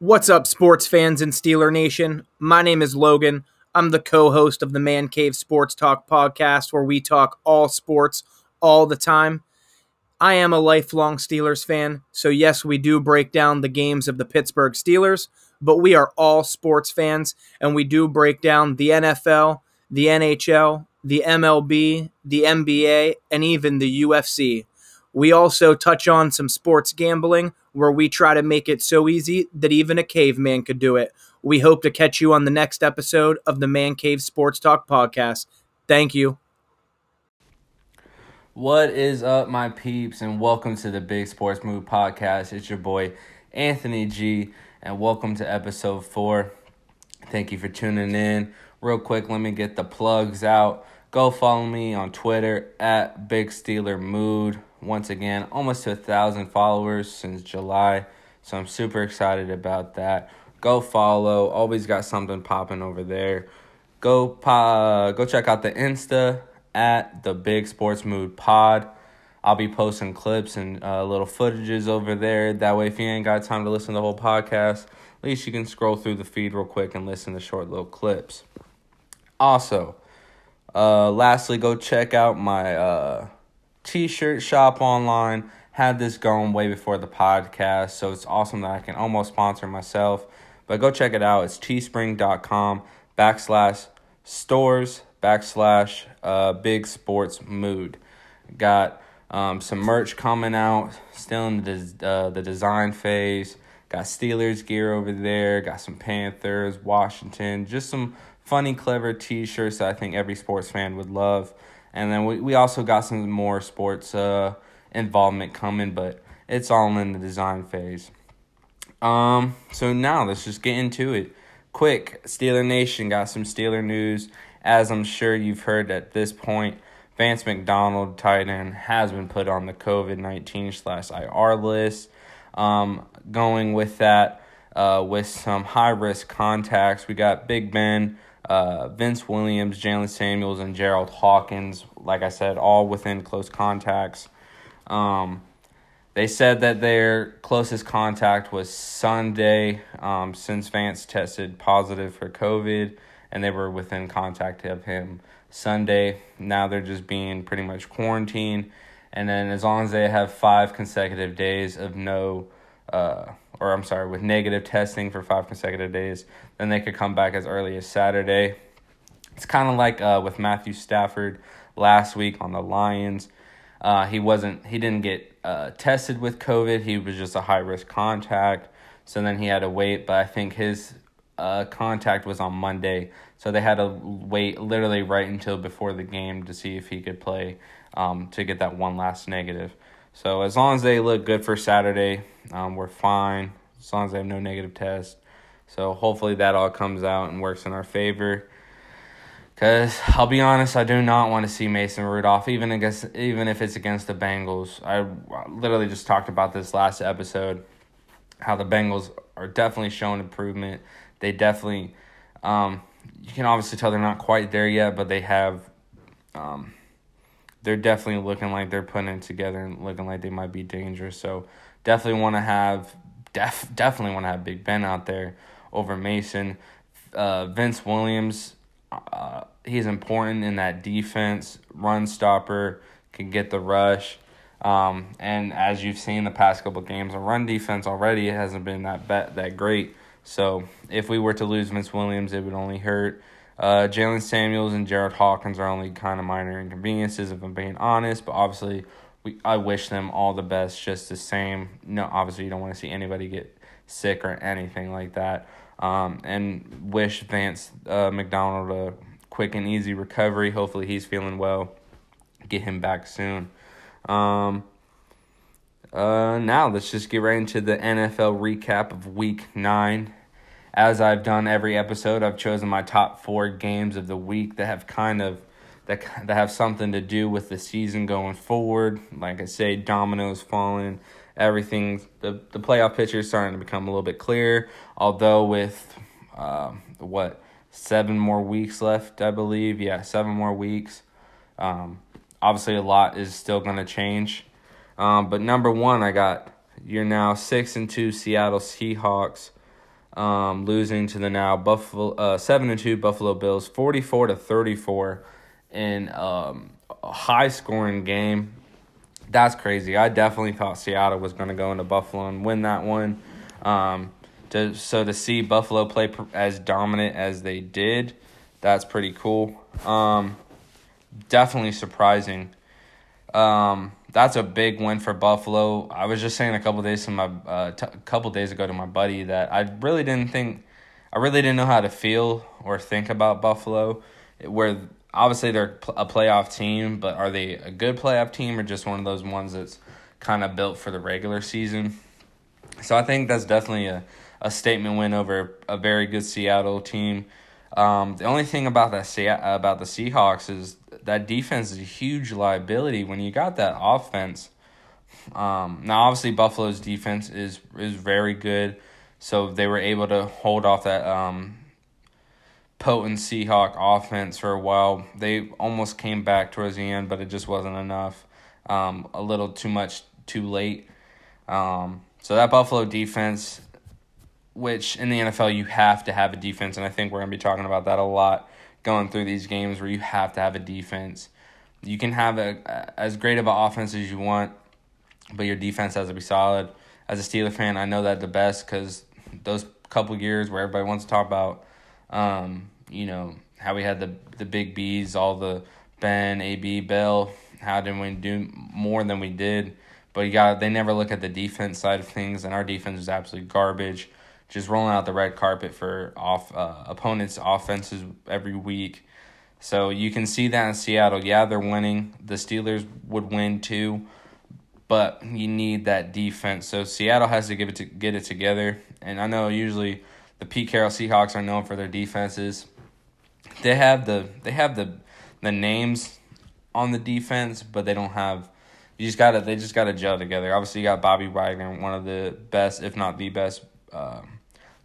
What's up, sports fans and Steeler Nation? My name is Logan. I'm the co host of the Man Cave Sports Talk podcast, where we talk all sports all the time. I am a lifelong Steelers fan, so yes, we do break down the games of the Pittsburgh Steelers, but we are all sports fans, and we do break down the NFL, the NHL, the MLB, the NBA, and even the UFC. We also touch on some sports gambling where we try to make it so easy that even a caveman could do it. We hope to catch you on the next episode of the Man Cave Sports Talk podcast. Thank you. What is up, my peeps, and welcome to the Big Sports Mood podcast. It's your boy Anthony G, and welcome to episode four. Thank you for tuning in. Real quick, let me get the plugs out. Go follow me on Twitter at Big Steeler Mood. Once again, almost to a thousand followers since July, so I'm super excited about that. Go follow. Always got something popping over there. Go uh, go check out the Insta at the Big Sports Mood Pod. I'll be posting clips and uh, little footages over there. That way, if you ain't got time to listen to the whole podcast, at least you can scroll through the feed real quick and listen to short little clips. Also, uh, lastly, go check out my uh, t-shirt shop online. Had this going way before the podcast, so it's awesome that I can almost sponsor myself. But go check it out. It's teespring.com backslash stores backslash uh, big sports mood. Got um, some merch coming out, still in the, uh, the design phase. Got Steelers gear over there, got some Panthers, Washington, just some funny, clever t shirts that I think every sports fan would love. And then we, we also got some more sports uh, involvement coming, but it's all in the design phase. Um, so now let's just get into it. Quick, Steeler Nation got some Steeler news as I'm sure you've heard at this point, Vance McDonald, tight end, has been put on the COVID 19 slash IR list. Um, going with that, uh, with some high risk contacts, we got Big Ben, uh, Vince Williams, Jaylen Samuels, and Jerald Hawkins. Like I said, all within close contacts. Um, they said that their closest contact was Sunday um, since Vance tested positive for COVID and they were within contact of him Sunday. Now they're just being pretty much quarantined. And then as long as they have five consecutive days of no, uh, or I'm sorry, with negative testing for five consecutive days, then they could come back as early as Saturday. It's kind of like uh, with Matthew Stafford last week on the Lions. Uh, he wasn't, he didn't get uh, tested with COVID. He was just a high risk contact. So then he had to wait. But I think his uh, contact was on Monday, so they had to wait literally right until before the game to see if he could play um, to get that one last negative. So as long as they look good for Saturday, um, we're fine. As long as they have no negative test. So hopefully that all comes out and works in our favor. Cause I'll be honest, I do not want to see Mason Rudolph, even against even if it's against the Bengals. I literally just talked about this last episode, how the Bengals are definitely showing improvement they definitely, um, you can obviously tell they're not quite there yet, but they have, um, they're definitely looking like they're putting it together and looking like they might be dangerous. So definitely want to have, def, definitely want to have Big Ben out there over Mason. Uh, Vince Williams, uh, he's important in that defense, run stopper, can get the rush. Um, and as you've seen the past couple games, a run defense already hasn't been that bet that great. So if we were to lose Vince Williams, it would only hurt. Uh, Jaylen Samuels and Jared Hawkins are only kind of minor inconveniences, if I'm being honest. But obviously, we I wish them all the best, just the same. No, obviously, you don't want to see anybody get sick or anything like that. Um, and wish Vance uh, McDonald a quick and easy recovery. Hopefully, he's feeling well. Get him back soon. Um, uh, now let's just get right into the NFL recap of Week Nine as I've done every episode, I've chosen my top four games of the week that have kind of that that have something to do with the season going forward. Like I say, dominoes falling, everything. The the playoff picture is starting to become a little bit clearer. Although with uh, what seven more weeks left, I believe. Yeah, seven more weeks. Um, obviously, a lot is still going to change. Um, but number one, I got you're now six and two Seattle Seahawks um, losing to the now Buffalo uh, seven and two Buffalo Bills, forty four to thirty four, in um, a high scoring game. That's crazy. I definitely thought Seattle was going to go into Buffalo and win that one. Um, to so to see Buffalo play as dominant as they did, that's pretty cool. Um, definitely surprising. Um, that's a big win for Buffalo. I was just saying a couple days to my uh, t- a couple days ago to my buddy that I really didn't think, I really didn't know how to feel or think about Buffalo. Where obviously they're a playoff team, but are they a good playoff team or just one of those ones that's kind of built for the regular season? So I think that's definitely a, a statement win over a very good Seattle team. Um, the only thing about that about the Seahawks is that defense is a huge liability when you got that offense. Um, now, obviously, Buffalo's defense is is very good, so they were able to hold off that um, potent Seahawk offense for a while. They almost came back towards the end, but it just wasn't enough. Um, a little too much too late. Um, so that Buffalo defense, which in the NFL you have to have a defense, and I think we're gonna be talking about that a lot going through these games where you have to have a defense. You can have a as great of an offense as you want, but your defense has to be solid. As a Steeler fan, I know that the best because those couple years where everybody wants to talk about, um, you know, how we had the the big B's, all the Ben, AB, Bell. How did we do more than we did? But you got they never look at the defense side of things, and our defense is absolutely garbage just rolling out the red carpet for off uh, opponents' offenses every week. So you can see that in Seattle. Yeah, they're winning. The Steelers would win too, but you need that defense. So Seattle has to give it to get it together. And I know usually the Pete Carroll Seahawks are known for their defenses. They have the they have the the names on the defense, but they don't have. You just gotta they just gotta gel together. Obviously, you got Bobby Wagner, one of the best, if not the best. Um,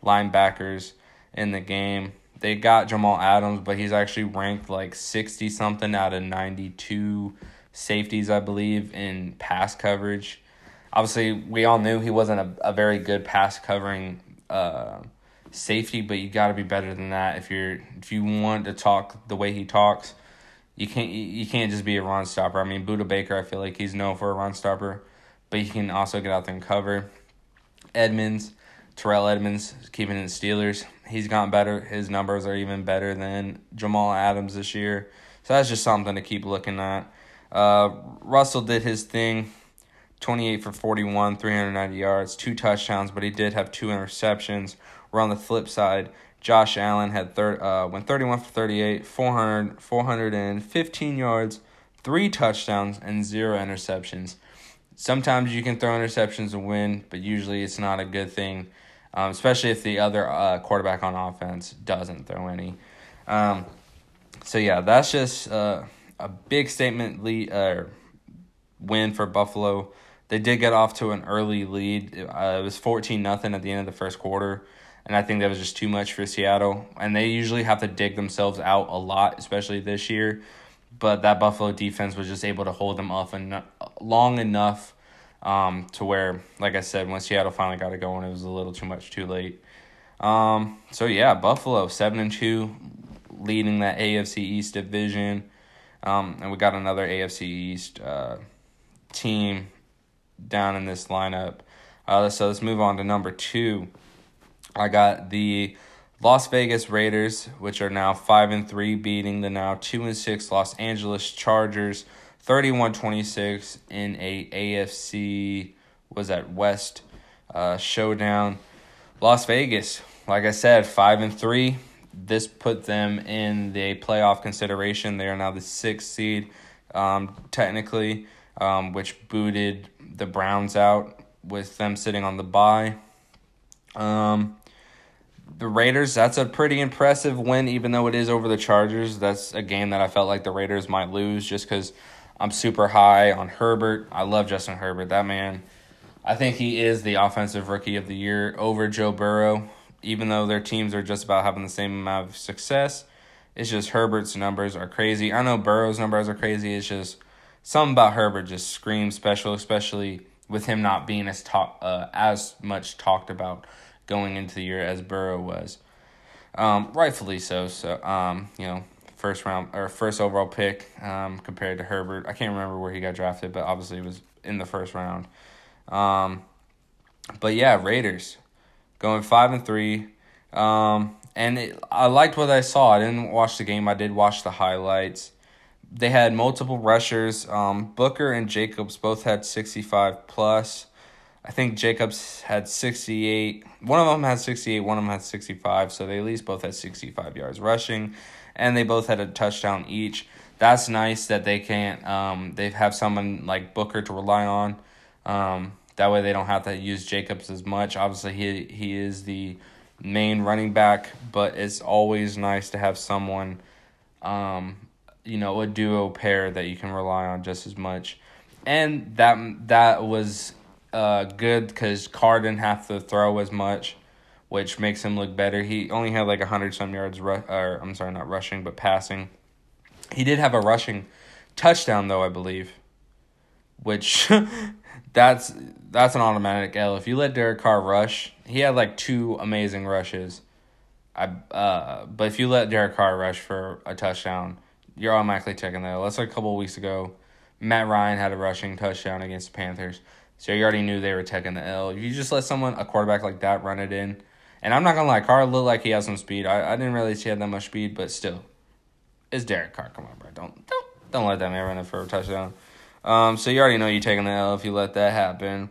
linebackers in the game. They got Jamal Adams, but he's actually ranked like 60 something out of 92 safeties, I believe, in pass coverage. Obviously, we all knew he wasn't a, a very good pass covering uh, safety, but you got to be better than that if you're if you want to talk the way he talks. You can't you can't just be a run stopper. I mean, Budda Baker, I feel like he's known for a run stopper, but he can also get out there and cover. Edmunds, Terrell Edmunds keeping in Steelers. He's gotten better. His numbers are even better than Jamal Adams this year. So that's just something to keep looking at. Uh, Russell did his thing 28 for 41, 390 yards, two touchdowns, but he did have two interceptions. We're on the flip side. Josh Allen had thir- uh, went 31 for 38, 400, 415 yards, three touchdowns, and zero interceptions. Sometimes you can throw interceptions and win, but usually it's not a good thing um, especially if the other uh, quarterback on offense doesn't throw any. Um, so yeah, that's just uh, a big statement lead uh, win for Buffalo. They did get off to an early lead. Uh, it was fourteen nothing at the end of the first quarter, and I think that was just too much for Seattle. And they usually have to dig themselves out a lot, especially this year. But that Buffalo defense was just able to hold them off en- long enough um, to where, like I said, when Seattle finally got it going, it was a little too much too late. Um, so yeah, Buffalo seven and two, leading that AFC East division, um, and we got another AFC East uh, team down in this lineup. Uh, so let's move on to number two. I got the Las Vegas Raiders, which are now five and three, beating the now two and six Los Angeles Chargers. 31-26 in a AFC was that West uh, showdown. Las Vegas, like I said, five and three. This put them in the playoff consideration. They are now the sixth seed, um, technically, um, which booted the Browns out with them sitting on the bye. Um, the Raiders, that's a pretty impressive win, even though it is over the Chargers. That's a game that I felt like the Raiders might lose just because I'm super high on Herbert. I love Justin Herbert. That man, I think he is the offensive rookie of the year over Joe Burrow. Even though their teams are just about having the same amount of success, it's just Herbert's numbers are crazy. I know Burrow's numbers are crazy. It's just something about Herbert just screams special, especially with him not being as talk uh, as much talked about going into the year as Burrow was. Um, rightfully so. So, um, you know, first round or first overall pick um, compared to Herbert. I can't remember where he got drafted, but obviously it was in the first round. Um, but yeah, Raiders going five and three. Um, and it, I liked what I saw. I didn't watch the game. I did watch the highlights. They had multiple rushers. Um, Booker and Jacobs both had sixty five plus. I think Jacobs had 68. One of them had 68, one of them had 65. So they at least both had 65 yards rushing. And they both had a touchdown each. That's nice that they can't, um, they have someone like Booker to rely on. Um, that way they don't have to use Jacobs as much. Obviously, he, he is the main running back, but it's always nice to have someone, um, you know, a duo pair that you can rely on just as much. And that that was uh, good because Carr didn't have to throw as much, which makes him look better. He only had like hundred some yards, ru- or I'm sorry, not rushing, but passing. He did have a rushing touchdown though, I believe, which that's that's an automatic L. If you let Derek Carr rush, he had like two amazing rushes. I uh, but if you let Derek Carr rush for a touchdown, you're automatically taking that. That's like a couple weeks ago. Matt Ryan had a rushing touchdown against the Panthers. So you already knew they were taking the L. If you just let someone, a quarterback like that, run it in, and I'm not gonna lie, Carr looked like he has some speed. I, I didn't really see he had that much speed, but still, it's Derek Carr. Come on, bro. Don't don't don't let that man run it for a touchdown. Um, so you already know you're taking the L if you let that happen.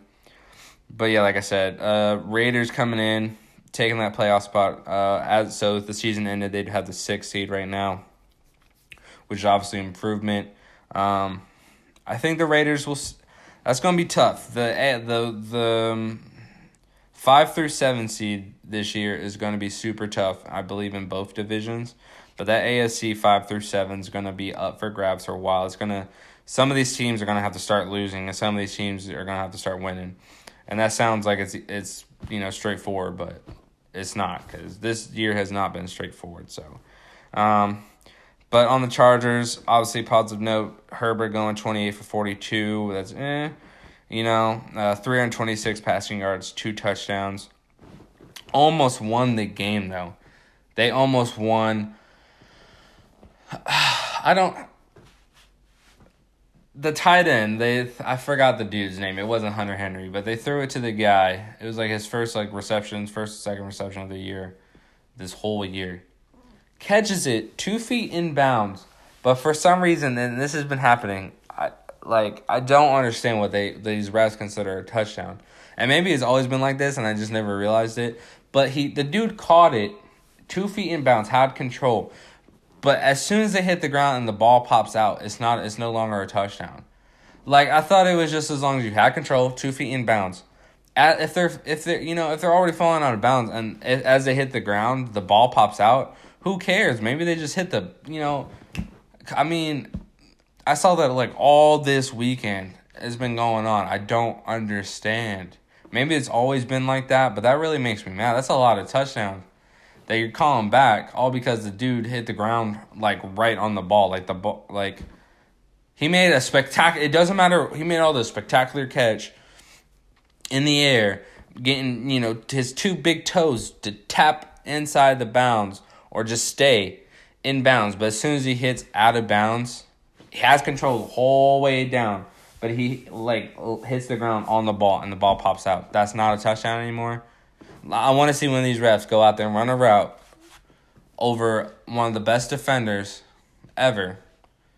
But yeah, like I said, uh, Raiders coming in, taking that playoff spot. Uh, as so if the season ended, they'd have the sixth seed right now, which is obviously improvement. Um, I think the Raiders will. That's gonna be tough. The eh, the the um, five through seven seed this year is gonna be super tough. I believe in both divisions, but that AFC five through seven is gonna be up for grabs for a while. It's gonna some of these teams are gonna have to start losing, and some of these teams are gonna have to start winning. And that sounds like it's it's you know straightforward, but it's not because this year has not been straightforward. So. Um, but on the Chargers, obviously positive note, Herbert going 28 for 42. That's eh. You know, uh, 326 passing yards, two touchdowns. Almost won the game though. They almost won. I don't the tight end, they I forgot the dude's name. It wasn't Hunter Henry, but they threw it to the guy. It was like his first like receptions, first second reception of the year, this whole year catches it two feet in bounds, but for some reason, and this has been happening, I like I don't understand what they these refs consider a touchdown, and maybe it's always been like this, and I just never realized it. But he, the dude, caught it two feet in bounds, had control, but as soon as they hit the ground and the ball pops out, it's not, it's no longer a touchdown. Like I thought it was just as long as you had control, two feet in bounds. At, if they're if they're you know if they're already falling out of bounds and as they hit the ground, the ball pops out who cares? Maybe they just hit the, you know, I mean, I saw that like all this weekend has been going on. I don't understand. Maybe it's always been like that, but that really makes me mad. That's a lot of touchdowns that you're calling back all because the dude hit the ground like right on the ball, like the ball, like he made a spectacular. It doesn't matter. He made all the spectacular catch in the air, getting you know his two big toes to tap inside the bounds or just stay in bounds. But as soon as he hits out of bounds, he has control the whole way down. But he like hits the ground on the ball and the ball pops out. That's not a touchdown anymore. I want to see one of these refs go out there and run a route over one of the best defenders ever.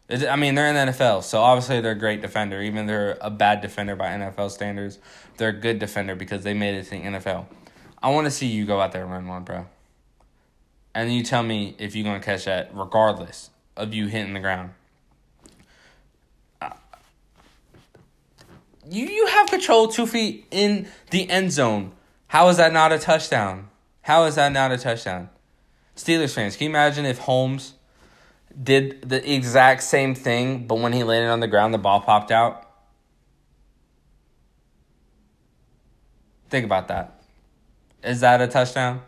I mean, they're in the NFL, so obviously they're a great defender. Even they're a bad defender by NFL standards, they're a good defender because they made it to the NFL. I want to see you go out there and run one, bro and you tell me if you're going to catch that regardless of you hitting the ground. You you have control two feet in the end zone. How is that not a touchdown? How is that not a touchdown? Steelers fans, can you imagine if Holmes did the exact same thing, but when he landed on the ground, the ball popped out? Think about that. Is that a touchdown?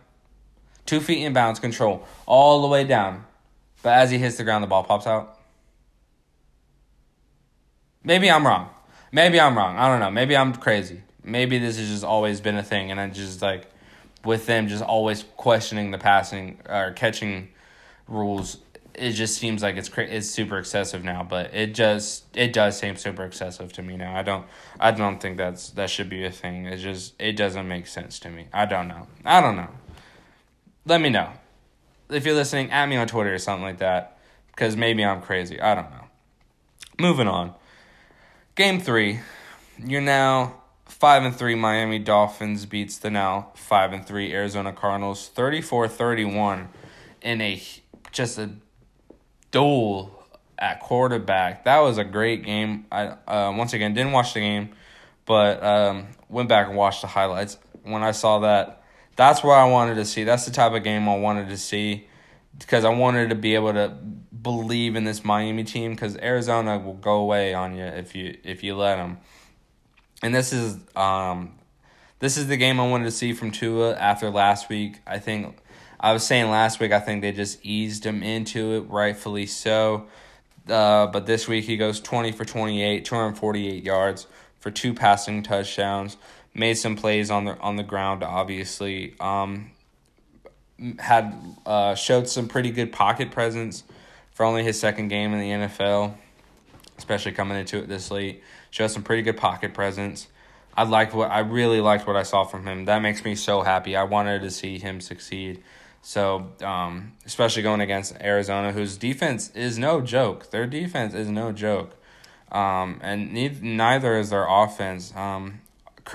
Two feet in bounds, control all the way down. But as he hits the ground, the ball pops out. Maybe I'm wrong. Maybe I'm wrong. I don't know. Maybe I'm crazy. Maybe this has just always been a thing, and I just like with them just always questioning the passing or catching rules, it just seems like it's it's super excessive now. But it just it does seem super excessive to me now. I don't I don't think that's that should be a thing. It just it doesn't make sense to me. I don't know. I don't know. Let me know if you're listening. At me on Twitter or something like that, because maybe I'm crazy. I don't know. Moving on. Game three. You're now five and three Miami Dolphins beats the now five and three Arizona Cardinals 34-31 in a just a duel at quarterback. That was a great game. I uh, once again didn't watch the game, but um, went back and watched the highlights. When I saw that, that's what I wanted to see. That's the type of game I wanted to see because I wanted to be able to believe in this Miami team because Arizona will go away on you if you if you let them. And this is um, this is the game I wanted to see from Tua after last week. I think I was saying last week I think they just eased him into it, rightfully so. Uh, but this week he goes twenty for twenty eight, two hundred forty eight yards for two passing touchdowns. Made some plays on the on the ground, obviously. Um, had uh, showed some pretty good pocket presence for only his second game in the NFL, especially coming into it this late. Showed some pretty good pocket presence. I liked what I really liked what I saw from him. That makes me so happy. I wanted to see him succeed. So, um, especially going against Arizona, whose defense is no joke. Their defense is no joke. Um, and neither, neither is their offense. Um,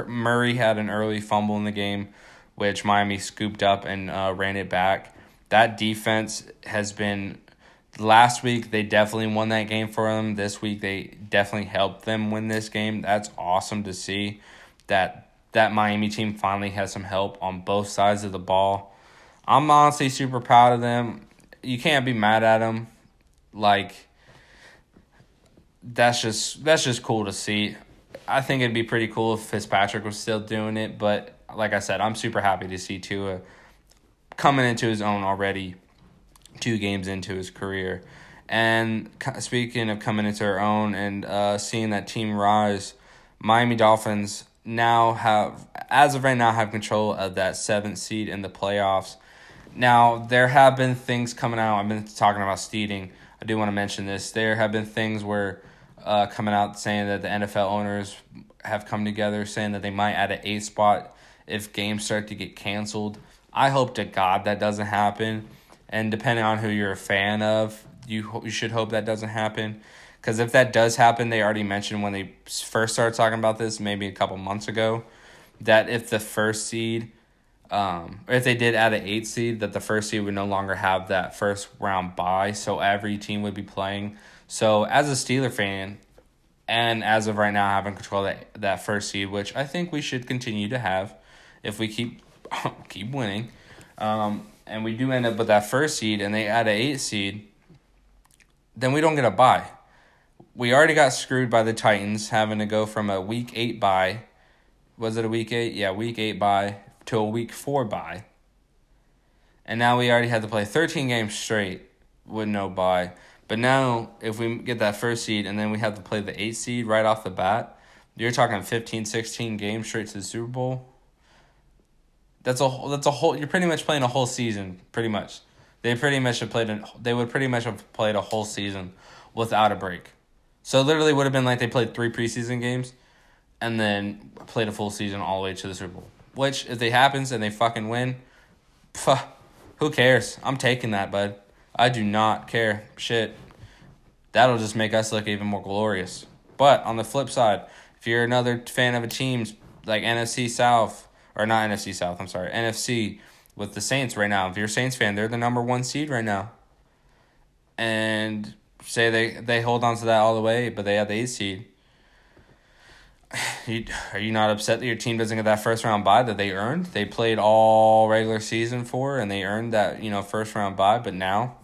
Murray had an early fumble in the game, which Miami scooped up and uh, ran it back. That defense has been last week they definitely won that game for them. This week they definitely helped them win this game. That's awesome to see that that Miami team finally has some help on both sides of the ball. I'm honestly super proud of them. You can't be mad at them. Like that's just that's just cool to see. I think it'd be pretty cool if Fitzpatrick was still doing it, but like I said, I'm super happy to see Tua coming into his own already two games into his career. And speaking of coming into our own and uh, seeing that team rise, Miami Dolphins now have, as of right now, have control of that seventh seed in the playoffs. Now, there have been things coming out. I've been talking about seeding. I do want to mention this. There have been things where uh, coming out saying that the NFL owners have come together saying that they might add an eight spot if games start to get canceled. I hope to God that doesn't happen and depending on who you're a fan of, you you should hope that doesn't happen. Because if that does happen, they already mentioned when they first started talking about this, maybe a couple months ago, that if the first seed, um, or if they did add an eight seed, that the first seed would no longer have that first round bye, so every team would be playing. So as a Steeler fan, and as of right now, having control of that that first seed, which I think we should continue to have, if we keep keep winning. Um, and we do end up with that first seed and they add an eight seed, then we don't get a bye. We already got screwed by the Titans having to go from a week eight bye. Was it a week eight? Yeah, week eight bye to a week four bye. And now we already had to play 13 games straight with no bye. But now, if we get that first seed and then we have to play the eight seed right off the bat, you're talking 15, 16 games straight to the Super Bowl. That's a that's a whole. You're pretty much playing a whole season, pretty much. They pretty much have played. They would pretty much have played a whole season without a break. So literally would have been like they played three preseason games, and then played a full season all the way to the Super Bowl. Which, if it happens and they fucking win, pff, who cares? I'm taking that, bud. I do not care. Shit. That'll just make us look even more glorious. But on the flip side, if you're another fan of a team like NFC South or not NFC South, I'm sorry, NFC with the Saints right now. If you're a Saints fan, they're the number one seed right now. And say they, they hold on to that all the way, but they have the eight seed. You, are you not upset that your team doesn't get that first round bye that they earned? They played all regular season for and they earned that, you know, first round bye, but now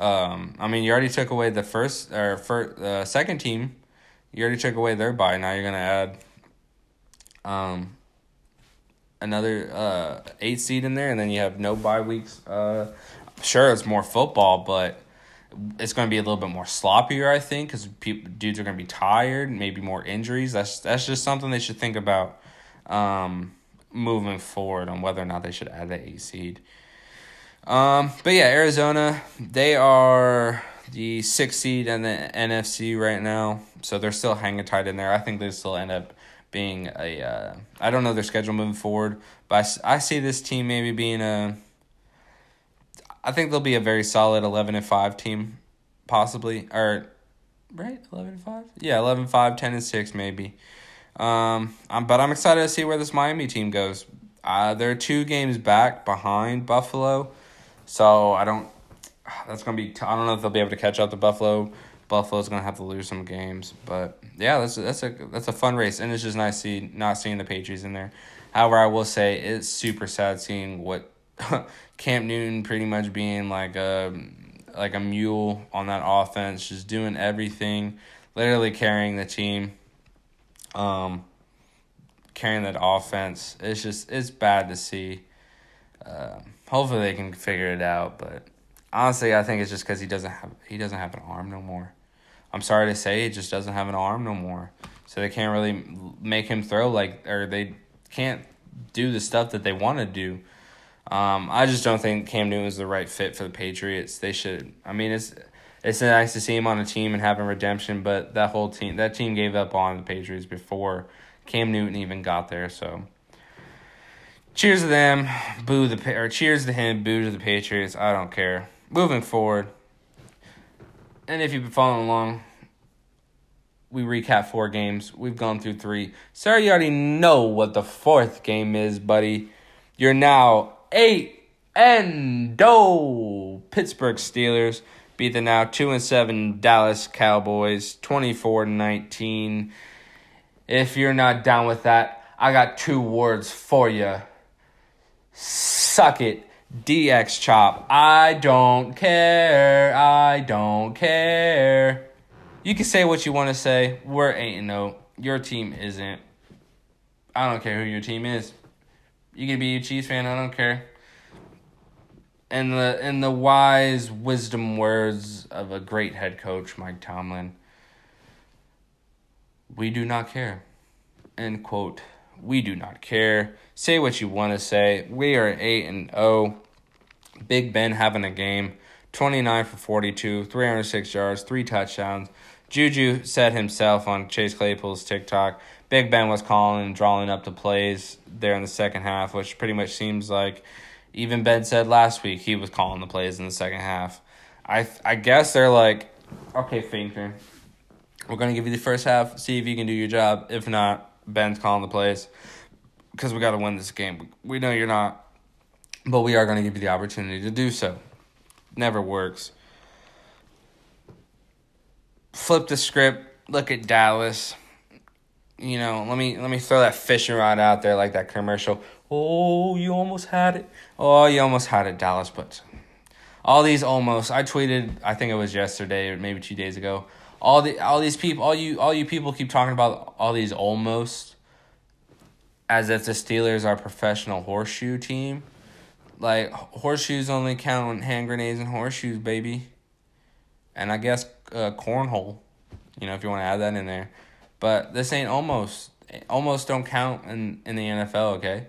um, I mean, you already took away the first or first, uh, second team. You already took away their bye. Now you're gonna add um, another uh, eight seed in there, and then you have no bye weeks. Uh, sure, it's more football, but it's going to be a little bit more sloppier, I think, because people dudes are going to be tired, maybe more injuries. That's that's just something they should think about um, moving forward on whether or not they should add the eight seed. Um, but yeah, Arizona, they are the sixth seed in the NFC right now, so they're still hanging tight in there. I think they still end up being a. Uh, I don't know their schedule moving forward, but I, I see this team maybe being a. I think they'll be a very solid eleven and five team, possibly or, right eleven and five yeah 11 5, 10 and six maybe. Um, I'm, but I'm excited to see where this Miami team goes. Uh, they're two games back behind Buffalo, so I don't. That's gonna be. I don't know if they'll be able to catch up to Buffalo. Buffalo's gonna have to lose some games, but yeah, that's that's a that's a fun race, and it's just nice see not seeing the Patriots in there. However, I will say it's super sad seeing what Cam Newton pretty much being like a like a mule on that offense, just doing everything, literally carrying the team um, carrying that offense. It's just it's bad to see. Uh, hopefully they can figure it out, but honestly, I think it's just because he doesn't have he doesn't have an arm no more. I'm sorry to say, he just doesn't have an arm no more, so they can't really make him throw like or they can't do the stuff that they want to do. Um, I just don't think Cam Newton is the right fit for the Patriots. They should. I mean, it's it's nice to see him on a team and having redemption, but that whole team that team gave up on the Patriots before Cam Newton even got there. So cheers to them, boo the or cheers to him, boo to the Patriots. I don't care. Moving forward, and if you've been following along, we recap four games. We've gone through three. Sorry, you already know what the fourth game is, buddy. You're now eight and do Pittsburgh Steelers beat the now 2 and 7 Dallas Cowboys 24-19. If you're not down with that, I got two words for you. Suck it. DX chop. I don't care. I don't care. You can say what you want to say. We're 8 and 0. Your team isn't. I don't care who your team is. You can be a Chiefs fan, I don't care in the in the wise wisdom words of a great head coach, Mike Tomlin, we do not care. End quote. We do not care. Say what you want to say. We are 8 and 0. Big Ben having a game. 29 for 42, 306 yards, 3 touchdowns. Juju said himself on Chase Claypool's TikTok, Big Ben was calling and drawing up the plays there in the second half, which pretty much seems like even Ben said last week he was calling the plays in the second half. I I guess they're like, okay, Fichtner, we're gonna give you the first half, see if you can do your job. If not, Ben's calling the plays because we got to win this game. We know you're not, but we are gonna give you the opportunity to do so. Never works. Flip the script. Look at Dallas. You know, let me let me throw that fishing rod out there like that commercial. Oh, you almost had it. Oh, you almost had it, Dallas. But all these almost. I tweeted. I think it was yesterday or maybe two days ago. All the all these people, all you all you people keep talking about all these almost, as if the Steelers are professional horseshoe team. Like horseshoes only count hand grenades and horseshoes, baby. And I guess uh, cornhole, you know, if you want to add that in there. But this ain't almost. Almost don't count in in the NFL. Okay.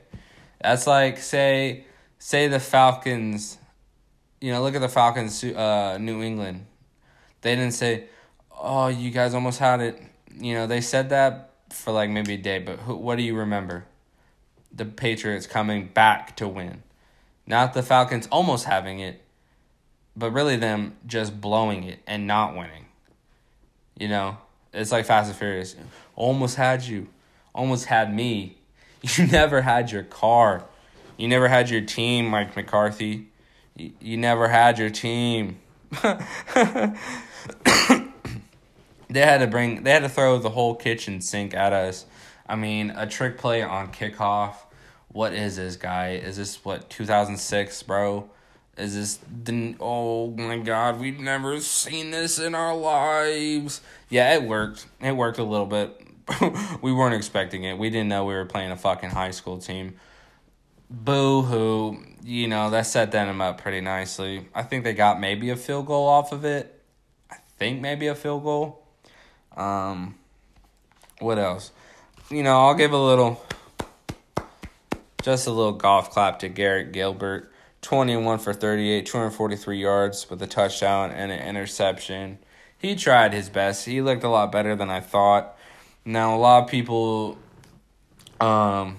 That's like say say the Falcons, you know, look at the Falcons uh New England. They didn't say, "Oh, you guys almost had it." You know, they said that for like maybe a day, but who, what do you remember? The Patriots coming back to win. Not the Falcons almost having it, but really them just blowing it and not winning. You know, it's like Fast and Furious. Almost had you. Almost had me. You never had your car. You never had your team, Mike McCarthy. You, you never had your team. they had to bring they had to throw the whole kitchen sink at us. I mean, a trick play on kickoff. What is this guy? Is this what 2006, bro? Is this the oh my god, we've never seen this in our lives. Yeah, it worked. It worked a little bit. we weren't expecting it. We didn't know we were playing a fucking high school team. Boo hoo. You know, that set them up pretty nicely. I think they got maybe a field goal off of it. I think maybe a field goal. Um, what else? You know, I'll give a little Just a little golf clap to Garrett Gilbert. 21 for 38, 243 yards with a touchdown and an interception. He tried his best. He looked a lot better than I thought. Now, a lot of people, um,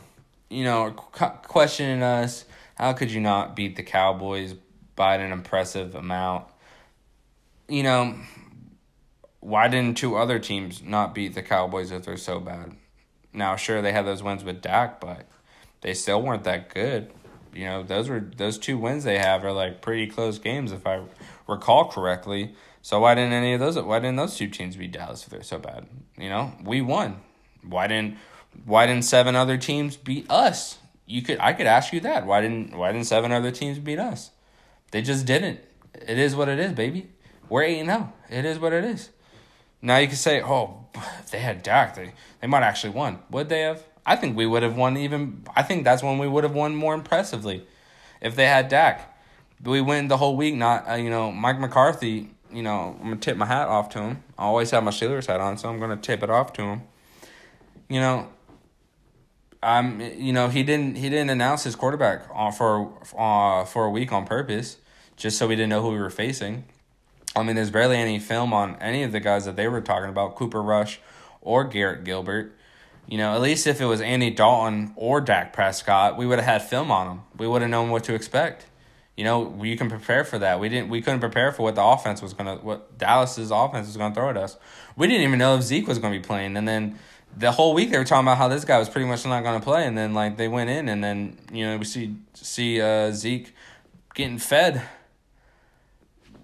you know, questioning us. How could you not beat the Cowboys by an impressive amount? You know, why didn't two other teams not beat the Cowboys if they're so bad? Now, sure, they had those wins with Dak, but they still weren't that good you know those were those two wins they have are like pretty close games if I recall correctly. So why didn't any of those why didn't those two teams beat Dallas if they're so bad? You know, we won. Why didn't why didn't seven other teams beat us? You could I could ask you that. Why didn't why didn't seven other teams beat us? They just didn't. It is what it is, baby. We're eight and zero. It is what it is. Now you can say, oh, if they had Dak. They they might actually won. Would they have? I think we would have won even. I think that's when we would have won more impressively, if they had Dak. We win the whole week. Not uh, you know Mike McCarthy. You know I'm gonna tip my hat off to him. I always have my Steelers hat on, so I'm gonna tip it off to him. You know. I'm you know he didn't he didn't announce his quarterback for uh, for a week on purpose just so we didn't know who we were facing. I mean, there's barely any film on any of the guys that they were talking about, Cooper Rush or Garrett Gilbert. You know, at least if it was Andy Dalton or Dak Prescott, we would have had film on them. We would have known what to expect. You know, you can prepare for that. We didn't. We couldn't prepare for what the offense was gonna, what Dallas's offense was gonna throw at us. We didn't even know if Zeke was gonna be playing. And then the whole week they were talking about how this guy was pretty much not gonna play. And then like they went in, and then you know we see see uh, Zeke getting fed.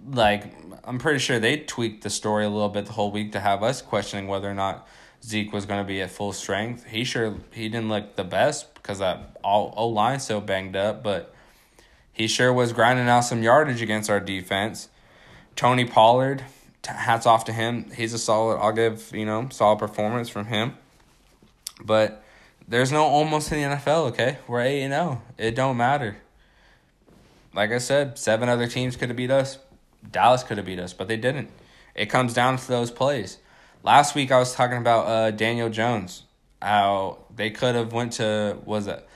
Like I'm pretty sure they tweaked the story a little bit the whole week to have us questioning whether or not Zeke was going to be at full strength. He sure he didn't look the best because that all O line so banged up, but he sure was grinding out some yardage against our defense. Tony Pollard, hats off to him. He's a solid. I'll give you know solid performance from him. But there's no almost in the NFL. Okay, we're eight and zero. Oh. It don't matter. Like I said, seven other teams could have beat us. Dallas could have beat us, but they didn't. It comes down to those plays. Last week I was talking about uh, Daniel Jones. How they could have went to was it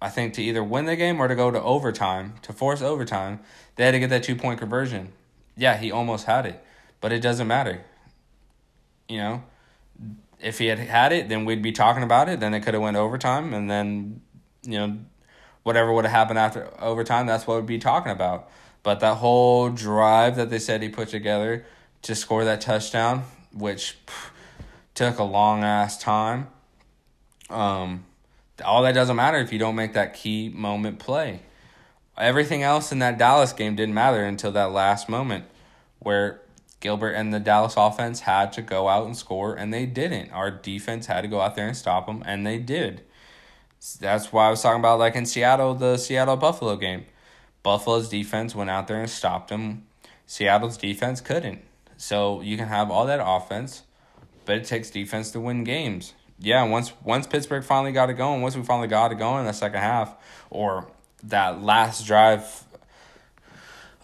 I think to either win the game or to go to overtime, to force overtime, they had to get that two point conversion. Yeah, he almost had it, but it doesn't matter. You know, if he had had it, then we'd be talking about it. Then it could have went overtime, and then you know, whatever would have happened after overtime, that's what we'd be talking about. But that whole drive that they said he put together to score that touchdown, which took a long ass time. Um, all that doesn't matter if you don't make that key moment play. Everything else in that Dallas game didn't matter until that last moment where Gilbert and the Dallas offense had to go out and score, and they didn't. Our defense had to go out there and stop them, and they did. That's why I was talking about, like in Seattle, the Seattle Buffalo game. Buffalo's defense went out there and stopped them. Seattle's defense couldn't. So you can have all that offense, but it takes defense to win games. Yeah, once once Pittsburgh finally got it going, once we finally got it going in the second half, or that last drive.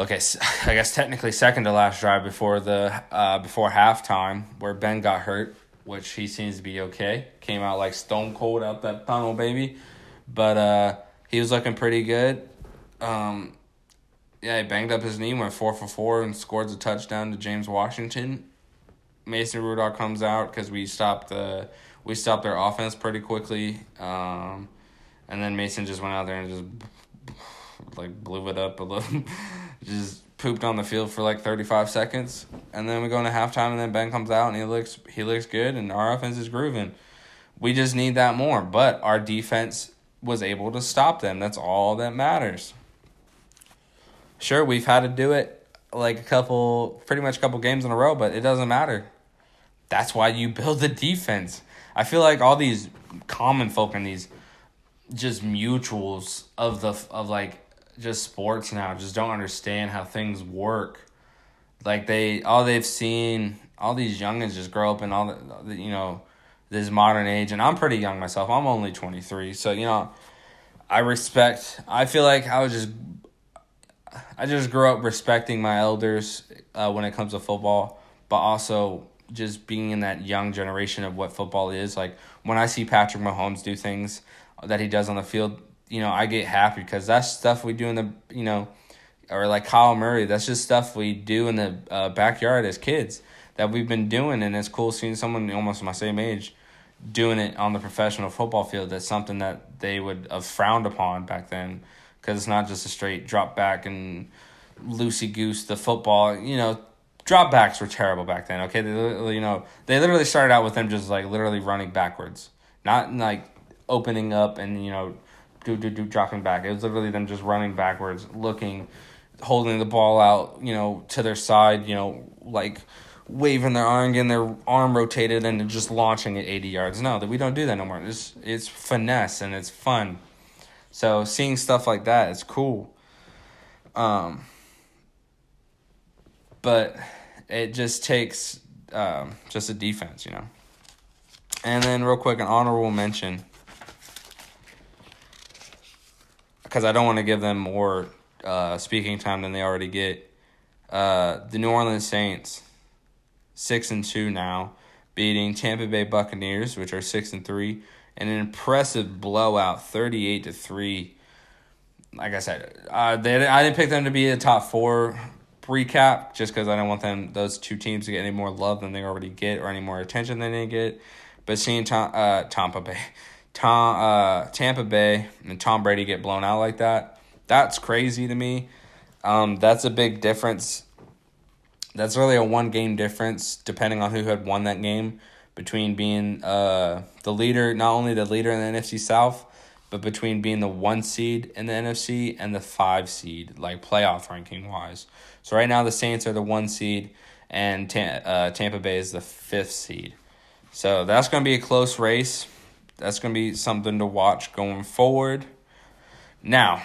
Okay, I guess technically second to last drive before the uh, before halftime, where Ben got hurt, which he seems to be okay. Came out like stone cold out that tunnel, baby. But uh, he was looking pretty good. Um, yeah, he banged up his knee, went four for four, and scored a touchdown to James Washington. Mason Rudolph comes out because we stopped the we stopped their offense pretty quickly, um, and then Mason just went out there and just like blew it up a little, just pooped on the field for like thirty five seconds, and then we go into halftime, and then Ben comes out and he looks he looks good, and our offense is grooving. We just need that more, but our defense was able to stop them. That's all that matters sure we've had to do it like a couple pretty much a couple games in a row but it doesn't matter. That's why you build the defense. I feel like all these common folk and these just mutuals of the of like just sports now just don't understand how things work. Like they all they've seen all these youngins just grow up in all the, you know this modern age and i'm pretty young myself. I'm only 23 so you know i respect i feel like i was just I just grew up respecting my elders uh, when it comes to football, but also just being in that young generation of what football is. Like when I see Patrick Mahomes do things that he does on the field, you know, I get happy because that's stuff we do in the, you know, or like Kyler Murray. That's just stuff we do in the uh, backyard as kids that we've been doing, and it's cool seeing someone almost my same age doing it on the professional football field. That's something that they would have frowned upon back then because it's not just a straight drop back and loosey goose the football. You know, drop backs were terrible back then. Okay, they you know they literally started out with them just like literally running backwards, not like opening up and you know do do do dropping back. It was literally them just running backwards, looking, holding the ball out, you know, to their side, you know, like waving their arm, getting their arm rotated, and just launching it eighty yards. No, that we don't do that no more. It's it's finesse and it's fun. So seeing stuff like that is cool. Um, but it just takes um, just a defense, you know. And then real quick, an honorable mention because I don't want to give them more uh, speaking time than they already get. Uh, the New Orleans Saints, six and two now, beating Tampa Bay Buccaneers, which are six and three, and an impressive blowout, thirty eight to three. Like I said, uh, they I didn't pick them to be a top four recap just because I don't want them those two teams to get any more love than they already get or any more attention than they get. But seeing Tom, uh, Tampa Bay, Tom uh, Tampa Bay and Tom Brady get blown out like that, that's crazy to me. Um, that's a big difference. That's really a one game difference depending on who had won that game between being uh, the leader, not only the leader in the NFC South, but between being the one seed in the NFC and the five seed, like playoff ranking wise. So right now the Saints are the one seed, and uh, Tampa Bay is the fifth seed. So that's going to be a close race that's going to be something to watch going forward. Now,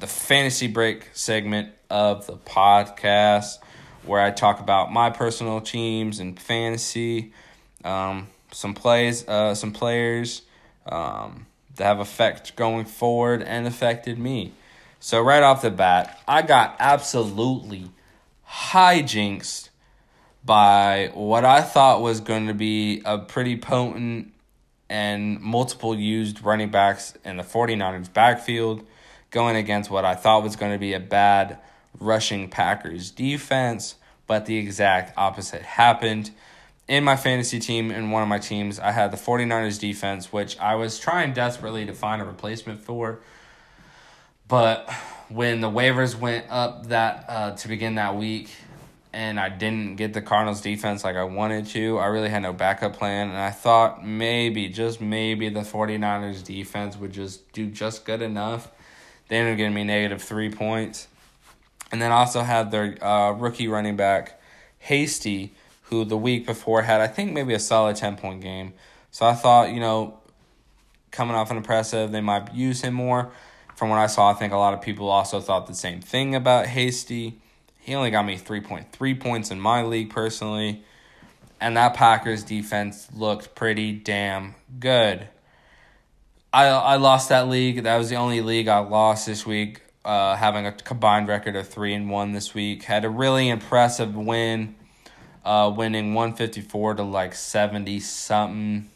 the fantasy break segment of the podcast where I talk about my personal teams and fantasy, um, some plays, uh, some players um, that have effect going forward and affected me. So right off the bat, I got absolutely hijinks by what I thought was going to be a pretty potent and multiple used running backs in the 49ers backfield going against what I thought was going to be a bad rushing Packers defense, but the exact opposite happened. In my fantasy team, in one of my teams, I had the 49ers defense, which I was trying desperately to find a replacement for. But when the waivers went up that uh, to begin that week, and I didn't get the Cardinals defense like I wanted to. I really had no backup plan, and I thought maybe, just maybe, the 49ers defense would just do just good enough. They ended up getting me negative three points. And then also had their uh, rookie running back, Hasty, who the week before had, I think, maybe a solid 10 point game. So I thought, you know, coming off an impressive, they might use him more. From what I saw, I think a lot of people also thought the same thing about Hasty. He only got me 3.3 points in my league personally. And that Packers defense looked pretty damn good. I I lost that league. That was the only league I lost this week. Uh, having a combined record of three and one this week. Had a really impressive win, uh, winning one fifty four to like seventy something.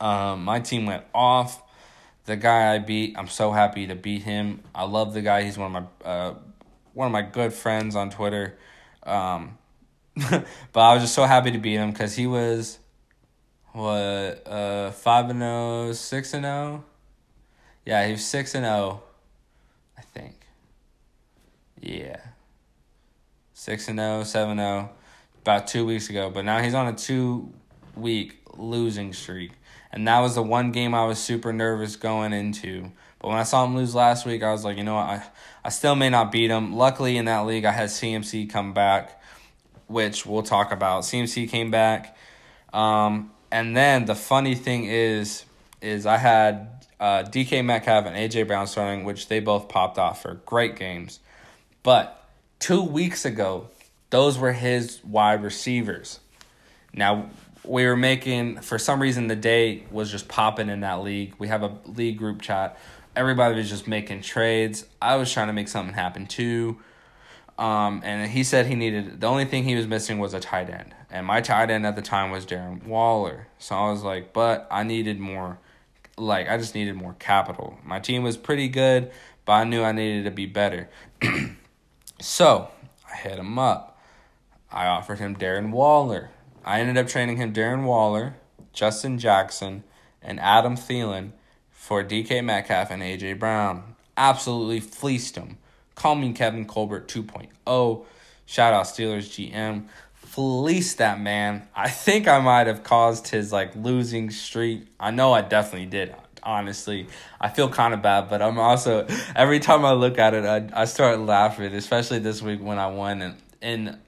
Um, my team went off. The guy I beat, I'm so happy to beat him. I love the guy. He's one of my uh, one of my good friends on Twitter. Um, but I was just so happy to beat him because he was what uh five and 0, 6 and 0. Yeah, he was six and 0, I think. Yeah. 6 and 0, 7 0 about 2 weeks ago, but now he's on a 2 week losing streak. And that was the one game I was super nervous going into. But when I saw him lose last week, I was like, you know what, I I still may not beat him. Luckily, in that league, I had CMC come back, which we'll talk about. CMC came back, um, and then the funny thing is, is I had uh, DK Metcalf and AJ Brown starting, which they both popped off for great games. But two weeks ago, those were his wide receivers. Now we were making for some reason the day was just popping in that league. We have a league group chat everybody was just making trades. I was trying to make something happen too. Um, and he said he needed the only thing he was missing was a tight end, and my tight end at the time was Darren Waller. So I was like, but I needed more like I just needed more capital. My team was pretty good, but I knew I needed to be better. so I hit him up. I offered him Darren Waller. I ended up trading him Darren Waller, Justin Jackson, and Adam Thielen for DK Metcalf and AJ Brown. Absolutely fleeced him. Call me Kevin Colbert 2.0. Shout out Steelers GM. Fleeced that man. I think I might have caused his like losing streak. I know I definitely did. Honestly, I feel kind of bad, but I'm also every time I look at it, I I start laughing. Especially this week when I won and in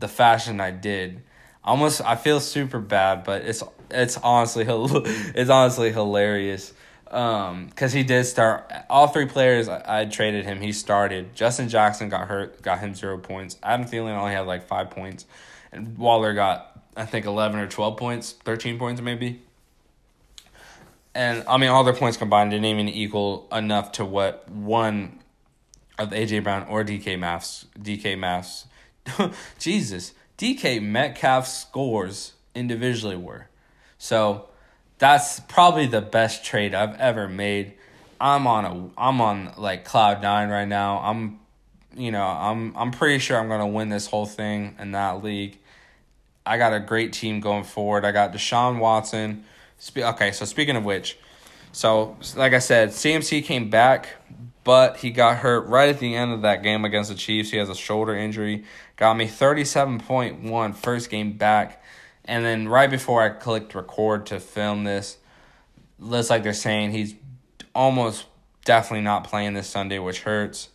the fashion I did. Almost, I feel super bad, but it's it's honestly it's honestly hilarious. Um, because he did start all three players I, I traded him. He started. Justin Jackson got hurt, got him zero points. Adam Thielen only had like five points, and Waller got I think eleven or twelve points, thirteen points maybe. And I mean, all their points combined didn't even equal enough to what one of AJ Brown or DK Maths DK Maths, Jesus DK Metcalf scores individually were. So that's probably the best trade I've ever made. I'm on a I'm on like cloud nine right now. I'm you know, I'm I'm pretty sure I'm gonna win this whole thing in that league. I got a great team going forward. I got Deshaun Watson. Okay, so speaking of which, so like I said, CMC came back, but he got hurt right at the end of that game against the Chiefs. He has a shoulder injury. Got me 37.1 first game back. And then right before I clicked record to film this, looks like they're saying he's almost definitely not playing this Sunday, which hurts.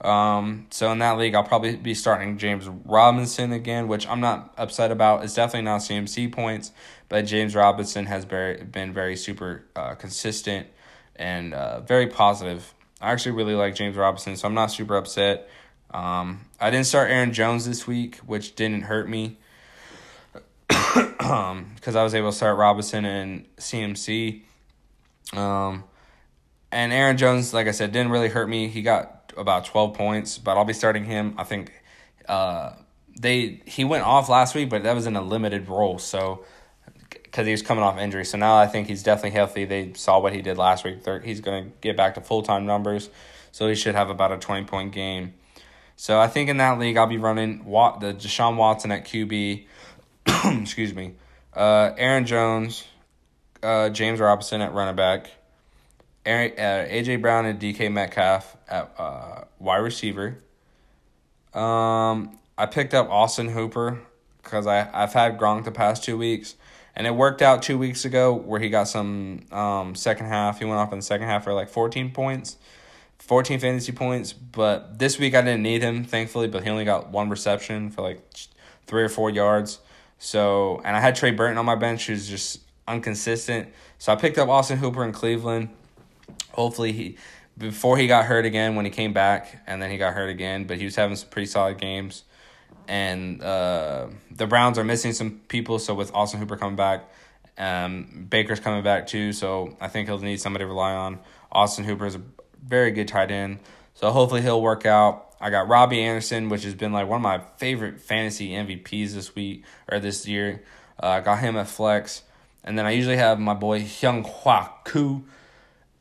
Um, so in that league, I'll probably be starting James Robinson again, which I'm not upset about. It's definitely not CMC points, but James Robinson has very, been very super uh, consistent and uh, very positive. I actually really like James Robinson, so I'm not super upset. Um, I didn't start Aaron Jones this week, which didn't hurt me um, because I was able to start Robinson and CMC. Um, and Aaron Jones, like I said, didn't really hurt me. He got about twelve points, but I'll be starting him. I think uh, they he went off last week, but that was in a limited role, so because he was coming off injury. So now I think he's definitely healthy. They saw what he did last week. He's going to get back to full time numbers, so he should have about a twenty point game. So I think in that league I'll be running Watt, the Deshaun Watson at QB. excuse me, uh, Aaron Jones, uh, James Robinson at running back, Aaron, uh, AJ Brown and DK Metcalf at uh, wide receiver. Um, I picked up Austin Hooper because I I've had Gronk the past two weeks, and it worked out two weeks ago where he got some um second half. He went off in the second half for like fourteen points. 14 fantasy points, but this week I didn't need him, thankfully, but he only got one reception for like three or four yards. So, and I had Trey Burton on my bench, who's just inconsistent. So I picked up Austin Hooper in Cleveland. Hopefully, he before he got hurt again when he came back, and then he got hurt again. But he was having some pretty solid games. And uh, the Browns are missing some people, so with Austin Hooper coming back, um, Baker's coming back too. So I think he'll need somebody to rely on. Austin Hooper is a very good tight end, so hopefully he'll work out. I got Robbie Anderson, which has been like one of my favorite fantasy MVPs this week or this year. Uh, I got him at flex. And then I usually have my boy Younghoe Koo,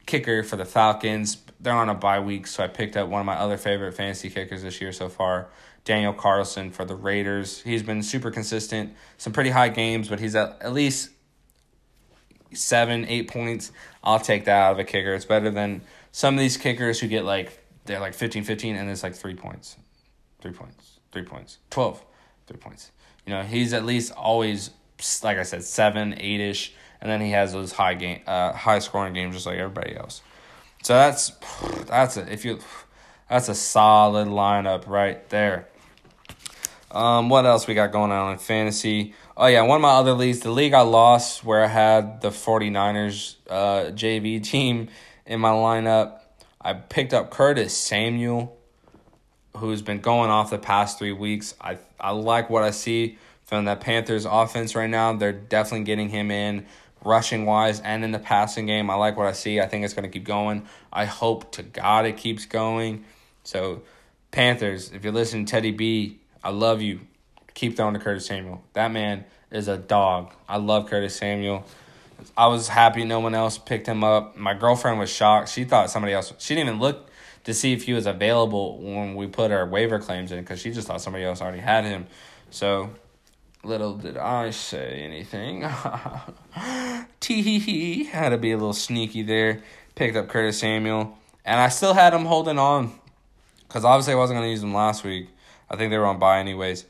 kicker for the Falcons. They're on a bye week, so I picked up one of my other favorite fantasy kickers this year so far, Daniel Carlson for the Raiders. He's been super consistent, some pretty high games, but he's at, at least seven, eight points. I'll take that out of a kicker. It's better than some of these kickers who get like they're like 15 15 and it's like three points. Three points. Three points. 12 three points. You know he's at least always like i said seven eight ish and then he has those high game uh high scoring games just like everybody else. So that's that's it if you that's a solid lineup right there um what else we got going on in fantasy oh yeah one of my other leagues the league i lost where i had the 49ers uh jv team in my lineup I picked up Curtis Samuel, who's been going off the past three weeks. I I like what I see from that Panthers offense right now. They're definitely getting him in rushing wise and in the passing game. I like what I see. I think it's going to keep going. I hope to God it keeps going. So, Panthers, if you're listening, Teddy B, I love you. Keep throwing to Curtis Samuel. That man is a dog. I love Curtis Samuel. I was happy no one else picked him up. My girlfriend was shocked. She thought somebody else. She didn't even look to see if he was available when we put our waiver claims in because she just thought somebody else already had him. So little did I say anything. Tee hee hee. Had to be a little sneaky there. Picked up Curtis Samuel. And I still had him holding on because obviously I wasn't going to use him last week. I think they were on bye anyways.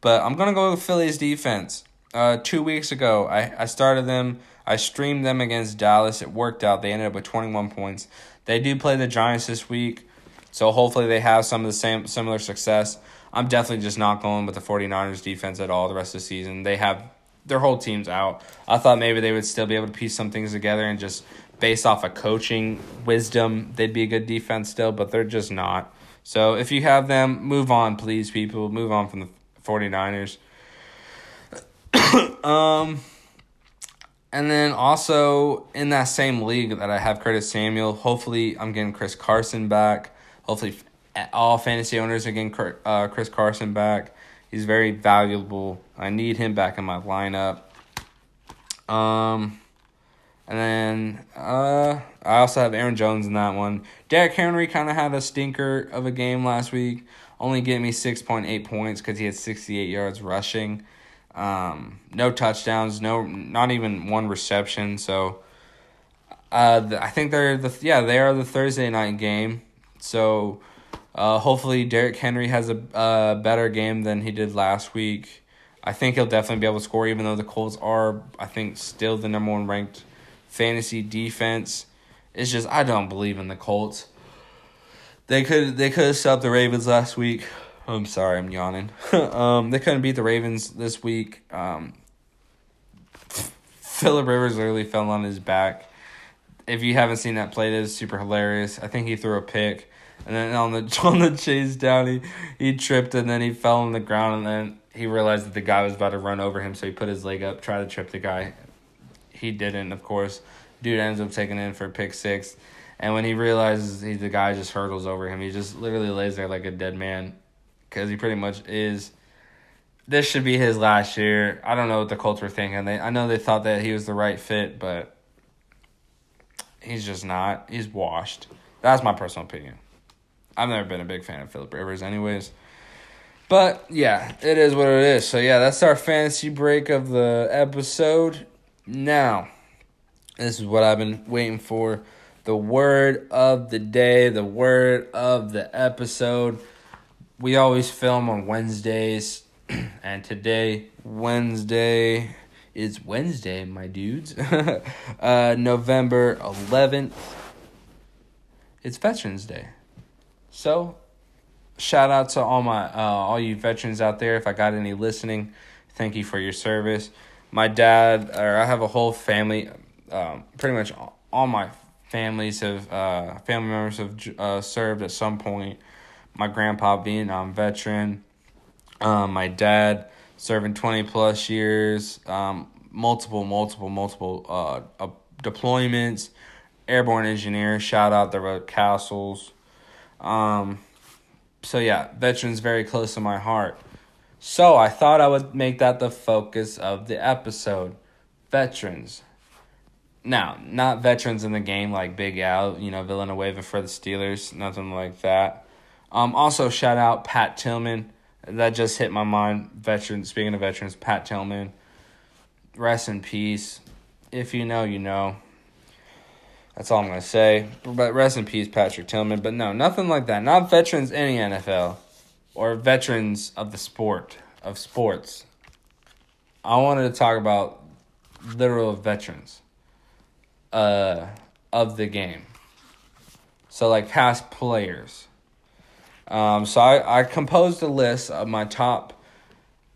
But I'm to go with Philly's defense. Uh, two weeks ago, I, I started them. I streamed them against Dallas. It worked out. They ended up with 21 points. They do play the Giants this week, so hopefully they have some of the same similar success. I'm definitely just not going with the 49ers defense at all the rest of the season. They have their whole team's out. I thought maybe they would still be able to piece some things together and just based off of coaching wisdom, they'd be a good defense still, but they're just not. So if you have them, move on, please, people. Move on from the 49ers. um, and then also in that same league that I have Curtis Samuel, hopefully I'm getting Chris Carson back. Hopefully all fantasy owners are getting uh, Chris Carson back. He's very valuable. I need him back in my lineup. Um, and then uh, I also have Aaron Jones in that one. Derrick Henry kind of had a stinker of a game last week, only getting me 6.8 points because he had 68 yards rushing. Um, no touchdowns, no, not even one reception. So, uh, I think they're the yeah they are the Thursday night game. So, uh, hopefully Derrick Henry has a uh, better game than he did last week. I think he'll definitely be able to score, even though the Colts are I think still the number one ranked fantasy defense. It's just I don't believe in the Colts. They could they could have stopped the Ravens last week. I'm sorry, I'm yawning. um, they couldn't beat the Ravens this week. Um, Philip Rivers literally fell on his back. If you haven't seen that play, it is super hilarious. I think he threw a pick, and then on the on the chase down, he he tripped and then he fell on the ground, and then he realized that the guy was about to run over him, so he put his leg up, tried to trip the guy. He didn't, of course. Dude ends up taking in for pick six. And when he realizes he, the guy just hurdles over him, he just literally lays there like a dead man because he pretty much is. This should be his last year. I don't know what the Colts were thinking. They I know they thought that he was the right fit, but he's just not. He's washed. That's my personal opinion. I've never been a big fan of Philip Rivers, anyways. But yeah, it is what it is. So yeah, that's our fantasy break of the episode. Now, this is what I've been waiting for. The word of the day, the word of the episode we always film on Wednesdays, and today, Wednesday, is Wednesday, my dudes. uh, November 11th. It's Veterans Day. So, shout out to all my uh, all you veterans out there. If I got any listening, thank you for your service. My dad, or I have a whole family. Um, pretty much all my families have uh, family members have uh, served at some point my grandpa Vietnam veteran, um, my dad serving 20 plus years, um, multiple, multiple, multiple uh, uh, deployments, airborne engineer, shout out the Castles. Um, so yeah, veterans very close to my heart. So I thought I would make that the focus of the episode. Veterans. Now, not veterans in the game like Big Al, you know, Villanueva for the Steelers, nothing like that. Um, also, shout out Pat Tillman. That just hit my mind. Veterans, Speaking of veterans, Pat Tillman. Rest in peace. If you know, you know. That's all I'm gonna say. But rest in peace, Patrick Tillman. But no, nothing like that. Not veterans in the NFL, or veterans of the sport of sports. I wanted to talk about literal veterans. Uh, of the game. So like past players um, so I, I composed a list of my top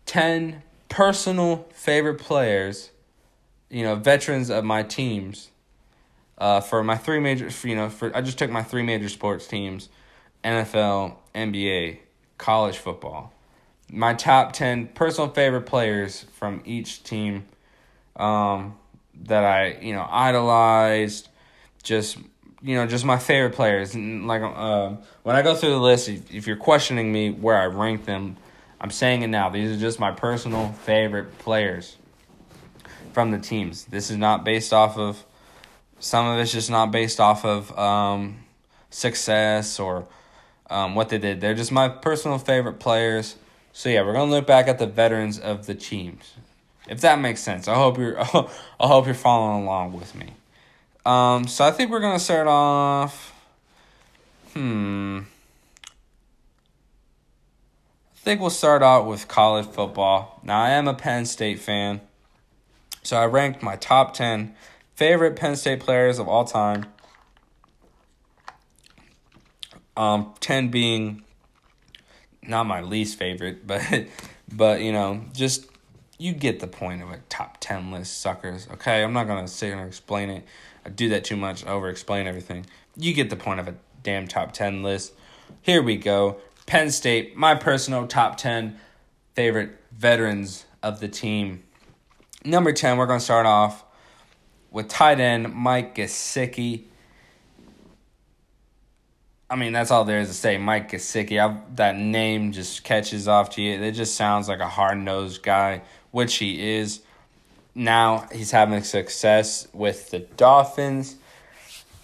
10 personal favorite players, you know, veterans of my teams. Uh, for my three major, for, you know, for I just took my three major sports teams, NFL, NBA, college football. My top ten personal favorite players from each team, um, that I you know idolized, just you know, just my favorite players. And like, uh, when I go through the list, if, if you're questioning me where I rank them, I'm saying it now. These are just my personal favorite players. from the teams. This is not based off of some of it's just not based off of um, success or um, what they did. They're just my personal favorite players. So yeah, we're gonna look back at the veterans of the teams, if that makes sense. I hope you're I hope you're following along with me. Um, so I think we're gonna start off. Hmm. I think we'll start out with college football. Now I am a Penn State fan, so I ranked my top ten favorite Penn State players of all time. Um, ten being not my least favorite, but but you know, just you get the point of a top ten list, suckers. Okay, I'm not gonna sit here and explain it. I do that too much, over explain everything. You get the point of a damn top ten list. Here we go. Penn State, my personal top ten favorite veterans of the team. Number ten, we're gonna start off with tight end Mike Gesicki. I mean, that's all there is to say. Mike Gesicki. I, that name just catches off to you. It just sounds like a hard nosed guy, which he is. Now he's having success with the Dolphins.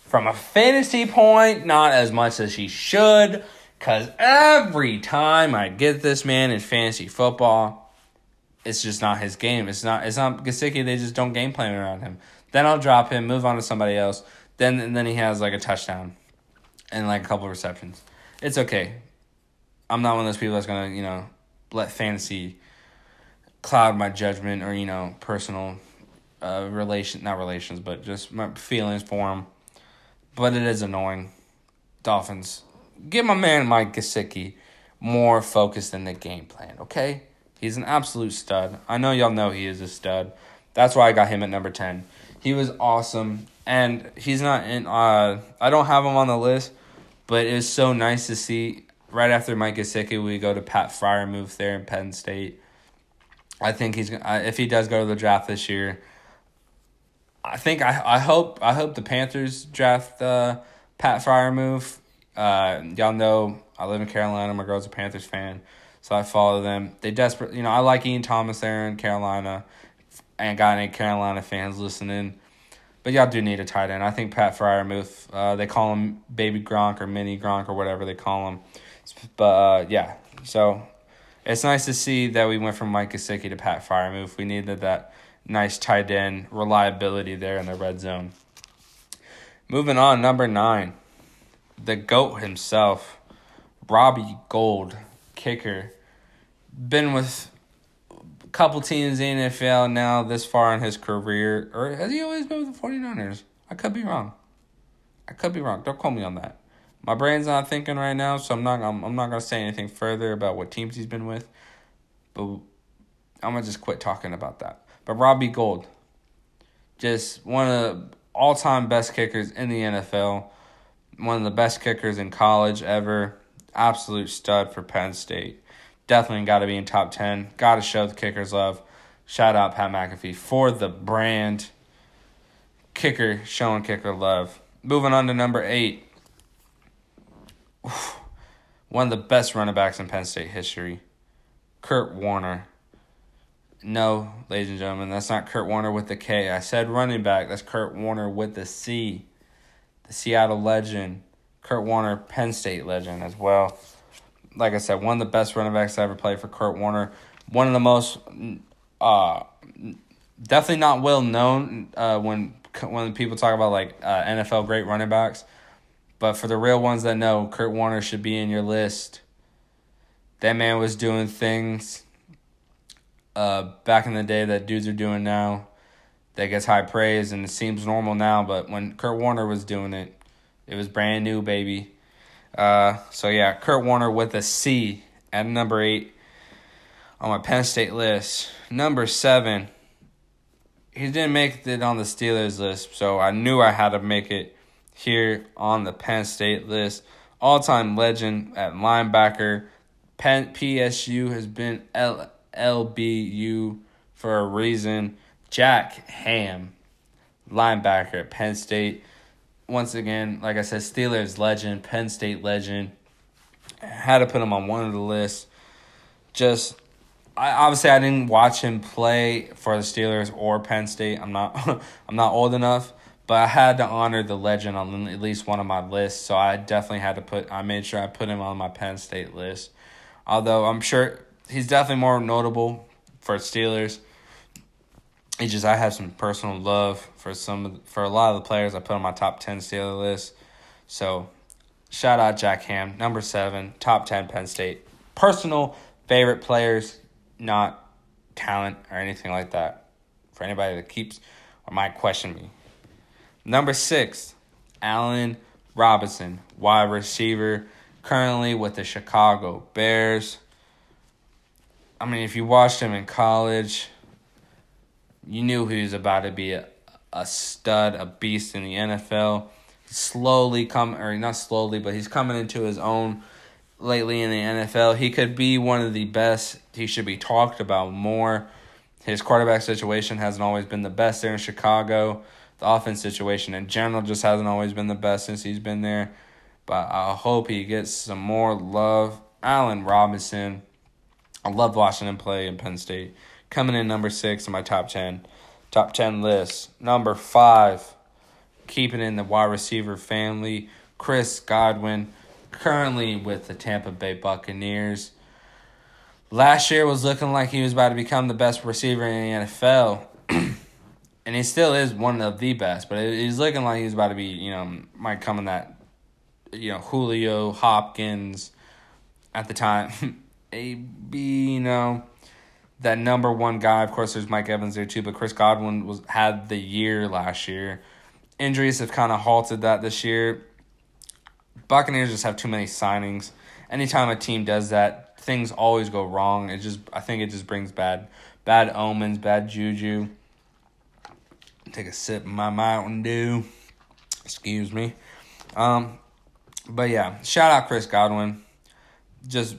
From a fantasy point, not as much as he should, because every time I get this man in fantasy football, it's just not his game. It's not. It's not Gesicki. They just don't game plan around him. Then I'll drop him, move on to somebody else. Then then he has like a touchdown and like a couple receptions. It's okay. I'm not one of those people that's gonna, you know, let fantasy cloud my judgment or, you know, personal uh relation not relations, but just my feelings for him. But it is annoying. Dolphins. Give my man Mike Gesicki more focus in the game plan, okay? He's an absolute stud. I know y'all know he is a stud. That's why I got him at number 10. He was awesome. And he's not in uh I don't have him on the list, but it was so nice to see right after Mike Gesicki, we go to Pat Freiermuth there in Penn State. I think he's if he does go to the draft this year. I think I I hope I hope the Panthers draft uh, Pat Freiermuth. Uh, y'all know I live in Carolina. My girl's a Panthers fan, so I follow them. They desperate, you know. I like Ian Thomas there in Carolina, and got any Carolina fans listening. But y'all do need a tight end. I think Pat Freiermuth, uh, they call him Baby Gronk or Mini Gronk or whatever they call him. But uh, yeah, so it's nice to see that we went from Mike Gesicki to Pat Freiermuth. We needed that nice tight end reliability there in the red zone. Moving on, number nine, the GOAT himself, Robbie Gould, kicker. Been with couple teams in NFL now this far in his career. Or has he always been with the 49ers? I could be wrong. I could be wrong. Don't call me on that. My brain's not thinking right now, so I'm not I'm, I'm not going to say anything further about what teams he's been with. But I'm to just quit talking about that. But Robbie Gould, just one of the all-time best kickers in the NFL, one of the best kickers in college ever. Absolute stud for Penn State definitely got to be in top 10. Got to show the kickers love. Shout out Pat McAfee for the brand. Kicker showing kicker love. Moving on to number eight. One of the best running backs in Penn State history. Curt Warner. No, ladies and gentlemen, that's not Kurt Warner with the K. I said running back. That's Curt Warner with the C. The Seattle legend. Curt Warner, Penn State legend as well like I said, one of the best running backs I ever played for Curt Warner. One of the most, uh, definitely not well known uh, when when people talk about like uh, NFL great running backs. But for the real ones that know, Curt Warner should be in your list. That man was doing things uh, back in the day that dudes are doing now that gets high praise and it seems normal now. But when Curt Warner was doing it, it was brand new, baby. Uh, so yeah, Curt Warner with a C at number eight on my Penn State list. Number seven, he didn't make it on the Steelers list, so I knew I had to make it here on the Penn State list. All time legend at linebacker. Penn PSU has been L- LBU for a reason. Jack Ham, linebacker at Penn State once again, like I said, Steelers legend, Penn State legend. Had to put him on one of the lists. Just I obviously I didn't watch him play for the Steelers or Penn State. I'm not I'm not old enough, but I had to honor the legend on at least one of my lists. So I definitely had to put I made sure I put him on my Penn State list. Although I'm sure he's definitely more notable for Steelers. It's just I have some personal love for some for a lot of the players I put on my top ten Steeler list. So shout out Jack Ham, number seven, top ten Penn State. Personal favorite players, not talent or anything like that. For anybody that keeps or might question me. Number six, Allen Robinson, wide receiver, currently with the Chicago Bears. I mean, if you watched him in college, you knew he was about to be a, a stud, a beast in the NFL. Slowly come or not slowly, but he's coming into his own lately in the NFL. He could be one of the best. He should be talked about more. His quarterback situation hasn't always been the best there in Chicago. The offense situation in general just hasn't always been the best since he's been there. But I hope he gets some more love. Allen Robinson. I love watching him play in Penn State. Coming in number six in my top ten. Top ten list. Number five. Keeping in the wide receiver family. Chris Godwin currently with the Tampa Bay Buccaneers. Last year was looking like he was about to become the best receiver in the NFL. and he still is one of the best, but he's looking like he's about to be, you know, might come in that, you know, Julio Hopkins at the time. A B, you know, that number one guy. Of course, there's Mike Evans there too, but Chris Godwin was had the year last year. Injuries have kind of halted that this year. Buccaneers just have too many signings. Anytime a team does that, things always go wrong. It just I think it just brings bad bad omens, bad juju. Take a sip of my Mountain Dew. Excuse me. Um but yeah, shout out Chris Godwin. Just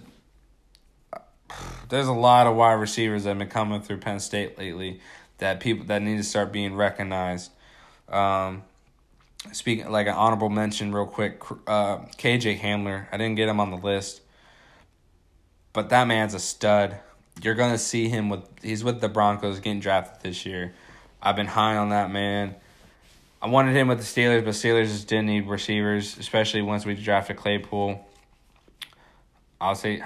there's a lot of wide receivers that have been coming through Penn State lately that people that need to start being recognized. Um, speaking like an honorable mention real quick uh, kj hamler. I didn't get him on the list but that man's a stud. You're gonna see him with he's with the broncos getting drafted this year. I've been high on that man. I wanted him with the steelers but steelers just didn't need receivers especially once we drafted claypool. I'll say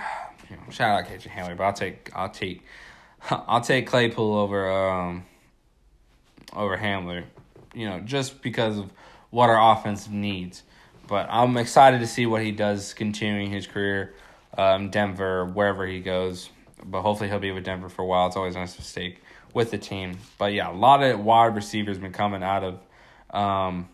you know, shout out to kj hamler but i'll take i'll take i'll take claypool over um over hamler you know just because of what our offense needs. But I'm excited to see what he does continuing his career, um, Denver, wherever he goes. But hopefully he'll be with Denver for a while. It's always nice to stay with the team. But yeah, a lot of wide receivers been coming out of um,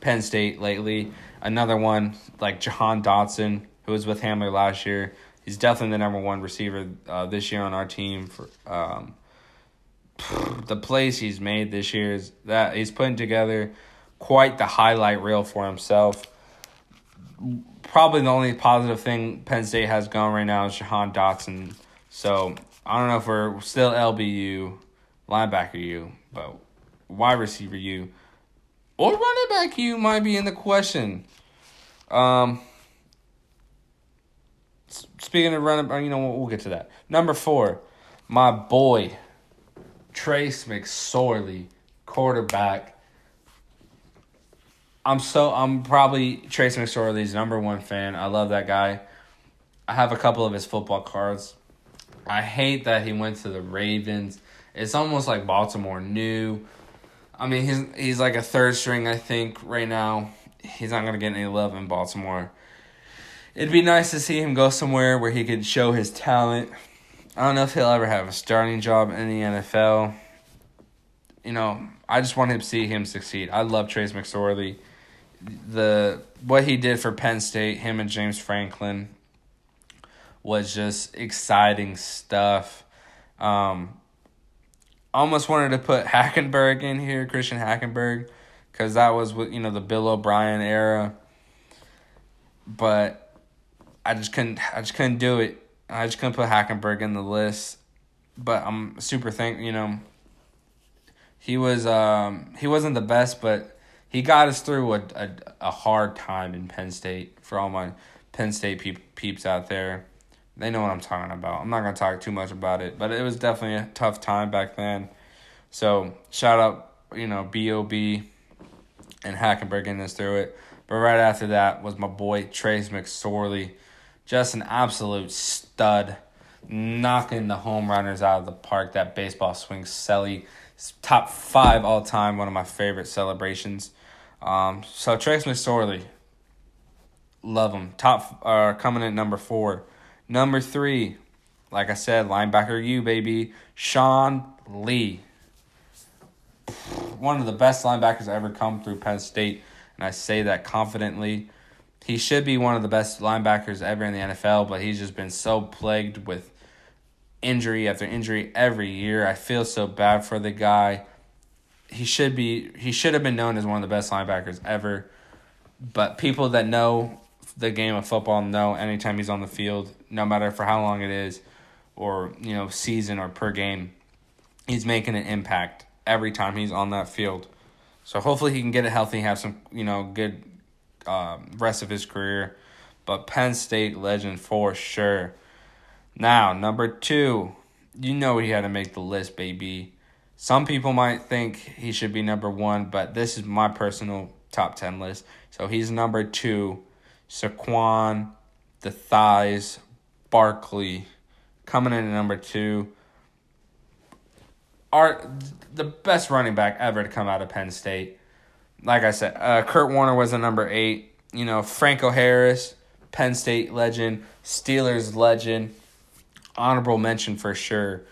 Penn State lately. Another one like Jahan Dotson, who was with Hamler last year. He's definitely the number one receiver uh, this year on our team. For um, the plays he's made this year is that he's putting together quite the highlight reel for himself. Probably the only positive thing Penn State has going right now is Jahan Dotson. So I don't know if we're still LBU, linebacker U, but wide receiver U, or running back U might be in the question. Um, speaking of running, uh, you know, we'll, we'll get to that. Number four, my boy, Trace McSorley, quarterback I'm so I'm probably Trace McSorley's number one fan. I love that guy. I have a couple of his football cards. I hate that he went to the Ravens. It's almost like Baltimore knew. I mean, he's he's like a third string, I think, right now. He's not gonna get any love in Baltimore. It'd be nice to see him go somewhere where he could show his talent. I don't know if he'll ever have a starting job in the NFL. You know, I just want to see him succeed. I love Trace McSorley the what he did for Penn State, him and James Franklin, was just exciting stuff. Um, almost wanted to put Hackenberg in here, Christian Hackenberg, because that was with you know the Bill O'Brien era. But I just couldn't. I just couldn't do it. I just couldn't put Hackenberg in the list. But I'm super thankful, you know. He was um he wasn't the best, but he got us through a, a, a hard time in Penn State for all my Penn State peep, peeps out there. they know what I'm talking about. I'm not gonna talk too much about it, but it was definitely a tough time back then. So shout out, you know, B.O.B. and Hackenberg getting us through it. But right after that was my boy Trace McSorley, just an absolute stud, knocking the home runners out of the park. That baseball swing, Selly, top five all time, one of my favorite celebrations. Um, so Trace McSorley, love him. Top uh, coming in number four. Number three, like I said, linebacker you baby, Sean Lee. One of the best linebackers ever come through Penn State, and I say that confidently. He should be one of the best linebackers ever in the NFL, but he's just been so plagued with injury after injury every year. I feel so bad for the guy. He should be he should have been known as one of the best linebackers ever. But people that know the game of football know anytime he's on the field, no matter for how long it is, or you know season or per game, he's making an impact every time he's on that field. So hopefully he can get it healthy, have some you know good um, rest of his career. But Penn State legend for sure. Now number two, you know he had to make the list, baby. Some people might think he should be number one, but this is my personal top ten list. So he's number two Saquon, the thighs, Barkley, coming in at number two. Are the best running back ever to come out of Penn State. Like I said, uh, Curt Warner was a number eight. You know, Franco Harris, Penn State legend, Steelers legend, honorable mention for sure.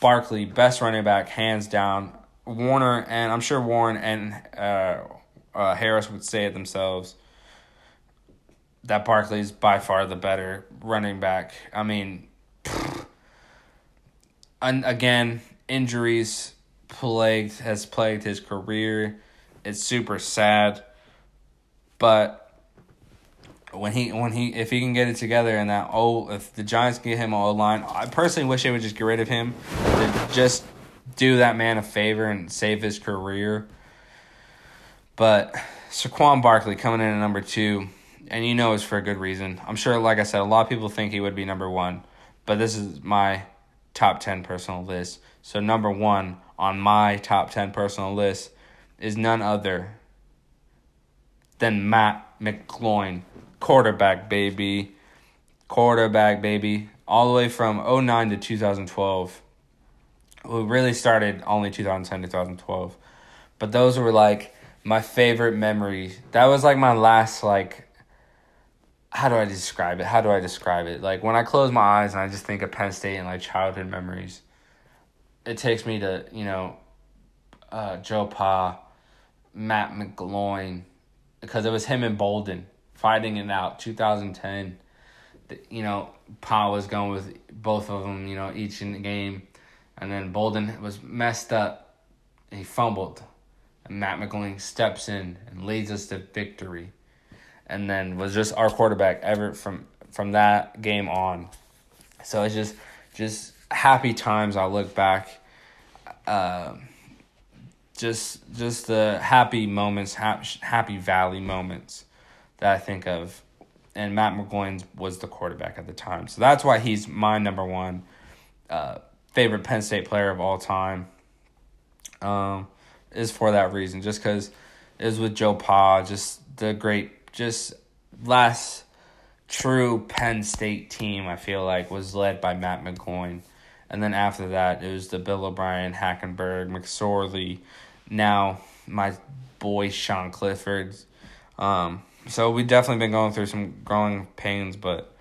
Barkley, best running back, hands down. Warner, and I'm sure Warren and uh, uh, Harris would say it themselves that Barkley's by far the better running back. I mean, and again, injuries plagued has plagued his career. It's super sad, but when he when he if he can get it together and that oh if the Giants get him all line, I personally wish they would just get rid of him to just do that man a favor and save his career. But Saquon Barkley coming in at number two and you know it's for a good reason. I'm sure, like I said, a lot of people think he would be number one, but this is my top 10 personal list. So, number one on my top 10 personal list is none other than Matt McGloin, quarterback, baby. Quarterback, baby. All the way from 09 to 2012. We really started only 2010 2012. But those were like my favorite memories. That was like my last like how do I describe it? How do I describe it? Like when I close my eyes and I just think of Penn State and like childhood memories, it takes me to you know, uh, Joe Pa, Matt McGloin, because it was him and Bolden fighting it out. Two thousand ten, you know, Pa was going with both of them. You know, each in the game, and then Bolden was messed up. he fumbled, and Matt McGloin steps in and leads us to victory and then was just our quarterback ever from from that game on. So it's just just happy times. I look back, uh, just just the happy moments, happy valley moments that I think of. And Matt McGloin was the quarterback at the time, so that's why he's my number one uh, favorite Penn State player of all time. Um, is for that reason, just because it was with Joe Pa, just the great just last true Penn State team, I feel like, was led by Matt McGloin. And then after that, it was the Bill O'Brien, Hackenberg, McSorley, now my boy Sean Clifford's. Um, so we've definitely been going through some growing pains, but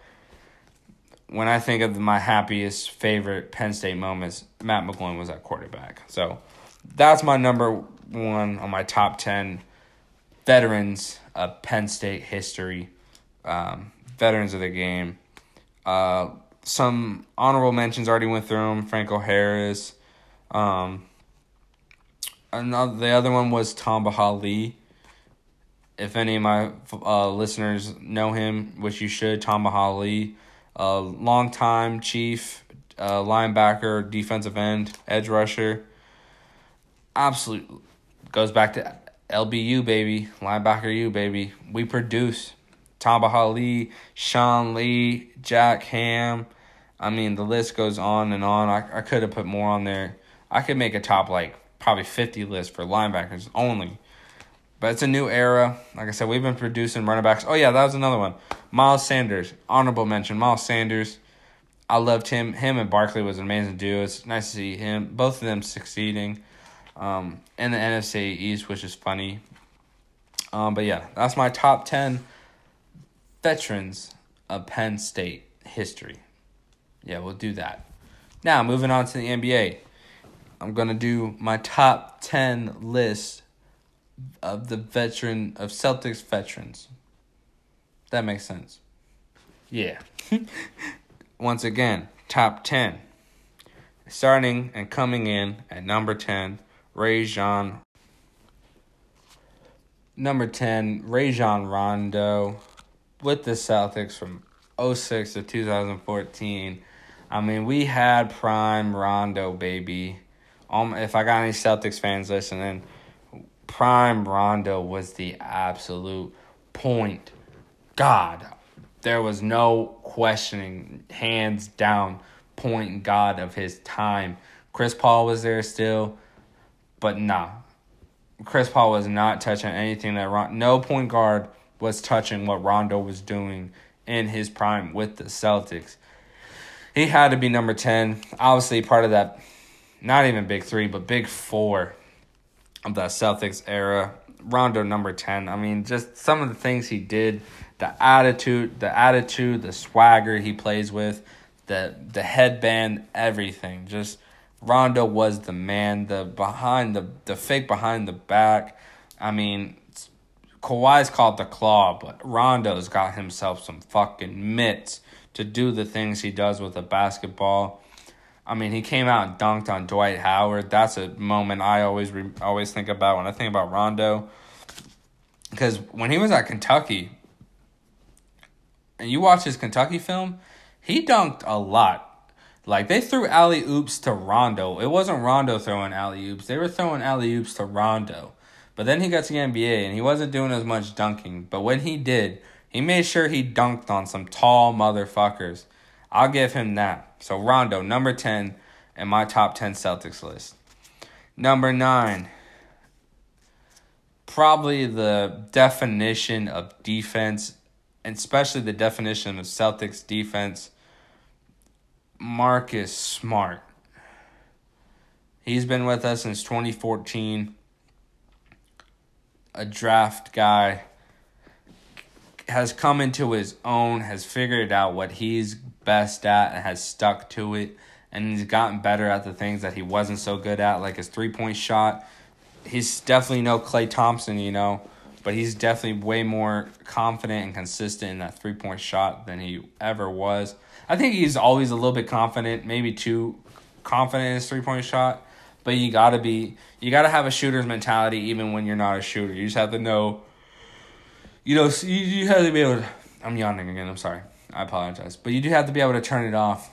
when I think of my happiest, favorite Penn State moments, Matt McGloin was at quarterback. So that's my number one on my top 10 veterans of Penn State history, um, veterans of the game. Uh, some honorable mentions already went through them. Franco Harris. Um, another, the other one was Tamba Hali. If any of my uh, listeners know him, which you should, Tamba Hali, a longtime chief, uh, linebacker, defensive end, edge rusher. Absolute goes back to LBU, baby. Linebacker U, baby. We produce Tamba Hali, Sean Lee, Jack Ham, I mean, the list goes on and on. I, I could have put more on there. I could make a top, like, probably 50 list for linebackers only. But it's a new era. Like I said, we've been producing running backs. Oh, yeah, that was another one. Miles Sanders, honorable mention. Miles Sanders. I loved him. Him and Barkley was an amazing duo. It's nice to see him, both of them succeeding um, in the NFC East, which is funny. Um, but yeah, that's my top 10 veterans of Penn State history. Yeah, we'll do that. Now, moving on to the NBA. I'm going to do my top 10 list of the veteran of Celtics veterans. That makes sense. Yeah. Once again, top 10. Starting and coming in at number 10, Ray Rajon. Number 10, Ray Rajon Rondo with the Celtics from 06 to 2014. I mean, we had prime Rondo, baby. Um, if I got any Celtics fans listening, prime Rondo was the absolute point. God, there was no questioning, hands down, point God of his time. Chris Paul was there still, but nah. Chris Paul was not touching anything that Ron, no point guard was touching what Rondo was doing in his prime with the Celtics. He had to be number 10. Obviously, part of that, not even big three, but big four of that Celtics era. Rondo, number 10. I mean, just some of the things he did, the attitude, the attitude, the swagger he plays with, the the headband, everything. Just Rondo was the man, the behind the the fake behind the back. I mean, Kawhi's called the claw, but Rondo's got himself some fucking mitts to do the things he does with a basketball. I mean, he came out and dunked on Dwight Howard. That's a moment I always re- always think about when I think about Rondo. Because when he was at Kentucky, and you watch his Kentucky film, he dunked a lot. Like they threw alley oops to Rondo. It wasn't Rondo throwing alley oops. They were throwing alley oops to Rondo. But then he got to the NBA and he wasn't doing as much dunking. But when he did, he made sure he dunked on some tall motherfuckers. I'll give him that. So Rondo, number 10 in my top 10 Celtics list. Number 9. Probably the definition of defense, and especially the definition of Celtics defense. Marcus Smart. He's been with us since 2014 a draft guy has come into his own, has figured out what he's best at, and has stuck to it. And he's gotten better at the things that he wasn't so good at, like his three point shot. He's definitely no Klay Thompson, you know, but he's definitely way more confident and consistent in that three point shot than he ever was. I think he's always a little bit confident, maybe too confident in his three point shot but you gotta be you gotta have a shooter's mentality even when you're not a shooter. You just have to know. You know, you, you have to be able. To, I'm yawning again. I'm sorry. I apologize, but you do have to be able to turn it off.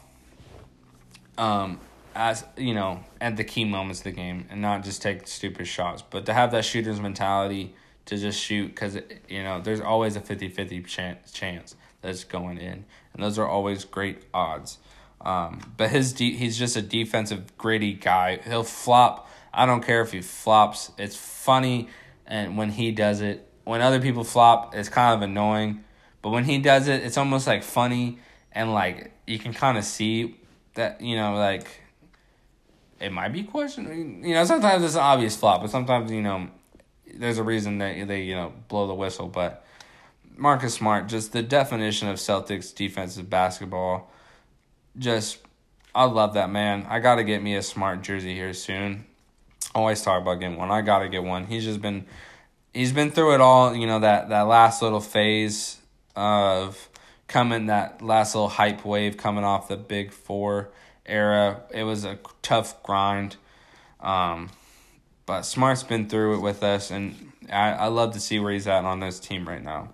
Um, as you know, at the key moments of the game, and not just take stupid shots, but to have that shooter's mentality to just shoot because you know there's always a 50-50 chance chance that's going in, and those are always great odds. Um, but his de- he's just a defensive gritty guy. He'll flop. I don't care if he flops. It's funny, and when he does it, when other people flop, it's kind of annoying. But when he does it, it's almost like funny and like you can kind of see that you know like it might be question. You know, sometimes it's an obvious flop, but sometimes you know there's a reason that they you know blow the whistle. But Marcus Smart, just the definition of Celtics defensive basketball just I love that man. I gotta get me a smart jersey here soon. Always talk about getting one. I gotta get one. He's just been he's been through it all, you know, that, that last little phase of coming that last little hype wave coming off the big four era. It was a tough grind. Um but Smart's been through it with us and I, I love to see where he's at on this team right now.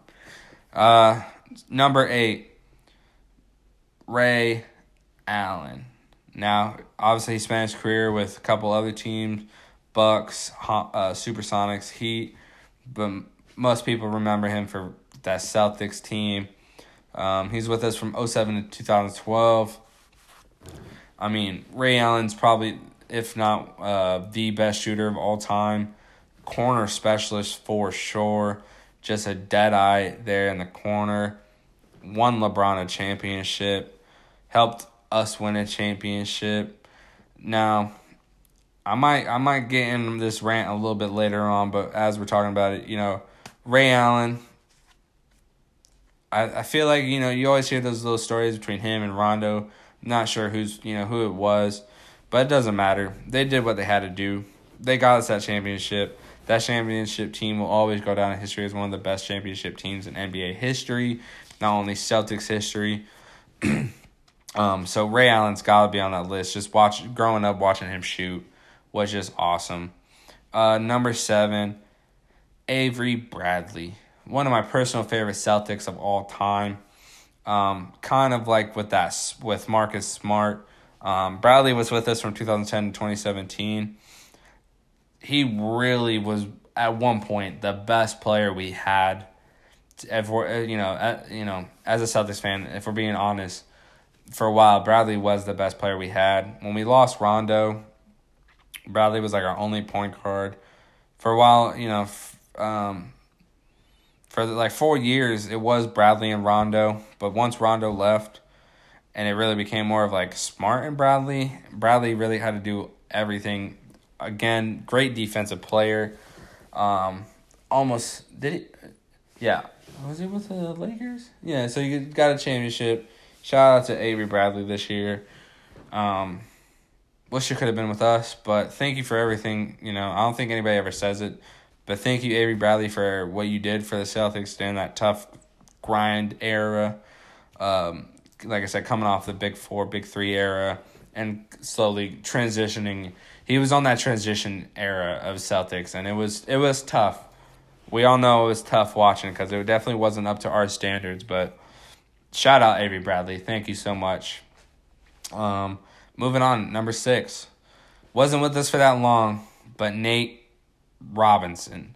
Uh number eight, Ray Allen. Now, obviously, he spent his career with a couple other teams, Bucks, uh, Supersonics, Heat, but most people remember him for that Celtics team. Um, he's with us from 07 to 2012. I mean, Ray Allen's probably, if not uh, the best shooter of all time, corner specialist for sure. Just a dead eye there in the corner. Won LeBron a championship, helped us win a championship. Now, I might I might get in this rant a little bit later on, but as we're talking about it, you know, Ray Allen. I, I feel like, you know, you always hear those little stories between him and Rondo. Not sure who's you know who it was, but it doesn't matter. They did what they had to do. They got us that championship. That championship team will always go down in history as one of the best championship teams in NBA history, not only Celtics history. um, so Ray Allen's got to be on that list. Just watch growing up watching him shoot was just awesome. Uh, number seven, Avery Bradley, one of my personal favorite Celtics of all time. Um, kind of like with that with Marcus Smart. Um, Bradley was with us from 2010 to 2017. He really was at one point the best player we had. If we're uh, you know uh, you know as a Celtics fan, if we're being honest, for a while Bradley was the best player we had. When we lost Rondo, Bradley was like our only point guard. For a while, you know, um, for like four years, it was Bradley and Rondo. But once Rondo left, and it really became more of like Smart and Bradley, Bradley really had to do everything. Again, great defensive player. Um, almost did it. Yeah, was it with the Lakers? Yeah, so you got a championship. Shout out to Avery Bradley this year. Um, wish it could have been with us, but thank you for everything. You know, I don't think anybody ever says it, but thank you, Avery Bradley, for what you did for the Celtics during that tough grind era. Um, like I said, coming off the Big Four, Big Three era, and slowly transitioning. He was on that transition era of Celtics, and it was it was tough. We all know it was tough watching because it definitely wasn't up to our standards. But shout out Avery Bradley, thank you so much. Um, Moving on, number six. Wasn't with us for that long, but Nate Robinson.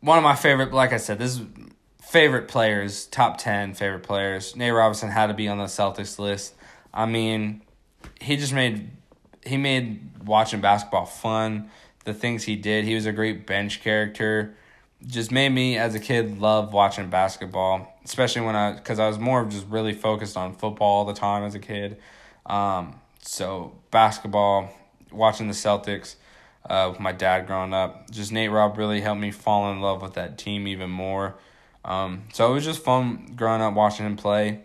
One of my favorite, like I said, this is favorite players, top 10 favorite players. Nate Robinson had to be on the Celtics list. I mean, he just made he made watching basketball fun. The things he did, he was a great bench character. Just made me as a kid love watching basketball, especially when I cuz I was more of just really focused on football all the time as a kid. Um, so basketball, watching the Celtics uh, with my dad growing up, just Nate Rob really helped me fall in love with that team even more. Um, so it was just fun growing up watching him play.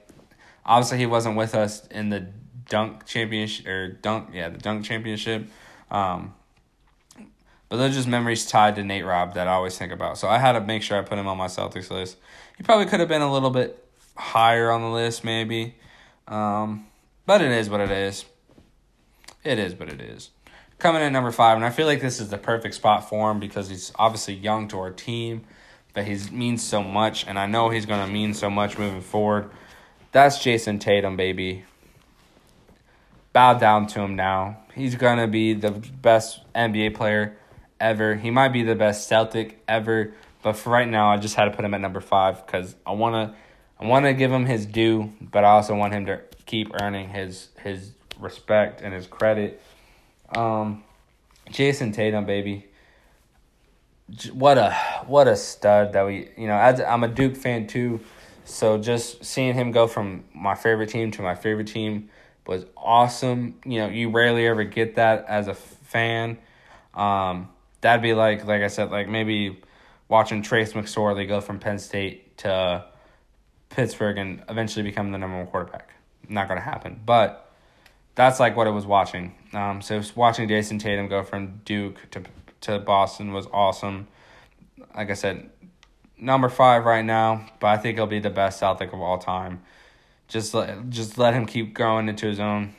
Obviously, he wasn't with us in the dunk championship or dunk, yeah, the dunk championship. Um, but those are just memories tied to Nate Rob that I always think about. So I had to make sure I put him on my Celtics list. He probably could have been a little bit higher on the list, maybe. Um, but it is what it is. It is what it is. Coming in number five, and I feel like this is the perfect spot for him because he's obviously young to our team, but he means so much, and I know he's going to mean so much moving forward. That's Jayson Tatum, baby. Bow down to him now. He's going to be the best NBA player ever. He might be the best Celtic ever, but for right now, I just had to put him at number five because I want to. I want to give him his due, but I also want him to keep earning his his respect and his credit. Um, Jayson Tatum, baby, what a what a stud that we you know. As I'm a Duke fan too, so just seeing him go from my favorite team to my favorite team was awesome. You know, you rarely ever get that as a fan. Um, that'd be like like I said, like maybe watching Trace McSorley go from Penn State to Pittsburgh and eventually become the number one quarterback not going to happen. But that's like what I was watching. Um, so watching Jayson Tatum go from Duke to to Boston was awesome. Like I said, number five right now, but I think he'll be the best Celtic of all time. Just let just let him keep growing into his own.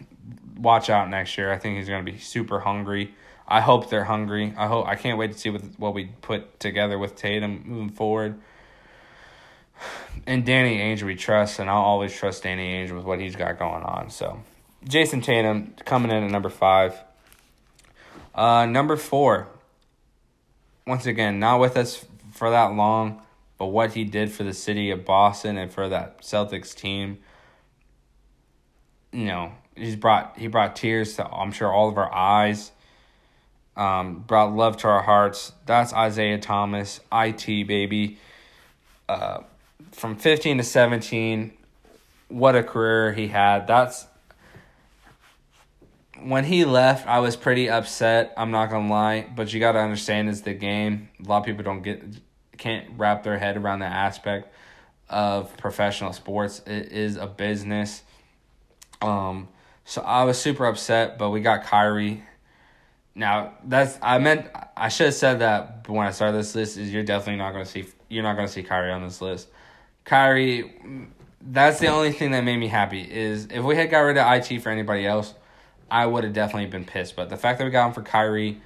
Watch out next year. I think he's going to be super hungry. I hope they're hungry. I hope I can't wait to see what what we put together with Tatum moving forward and Danny Ainge we trust, and I'll always trust Danny Ainge with what he's got going on. So, Jayson Tatum coming in at number five. Uh, number four. Once again, not with us for that long, but what he did for the city of Boston and for that Celtics team. you know, he's brought he brought tears to I'm sure all of our eyes. Um, brought love to our hearts. That's Isaiah Thomas, IT baby. Uh, from 15 to 17, what a career he had. That's when he left, I was pretty upset. I'm not gonna lie, but you got to understand is the game. A lot of people don't get can't wrap their head around that aspect of professional sports. It is a business. Um, so I was super upset, but we got Kyrie. Now that's I meant I should have said that when I started this list is you're definitely not gonna see you're not gonna see Kyrie on this list. Kyrie, that's the only thing that made me happy is if we had got rid of it for anybody else, I would have definitely been pissed. But the fact that we got him for Kyrie,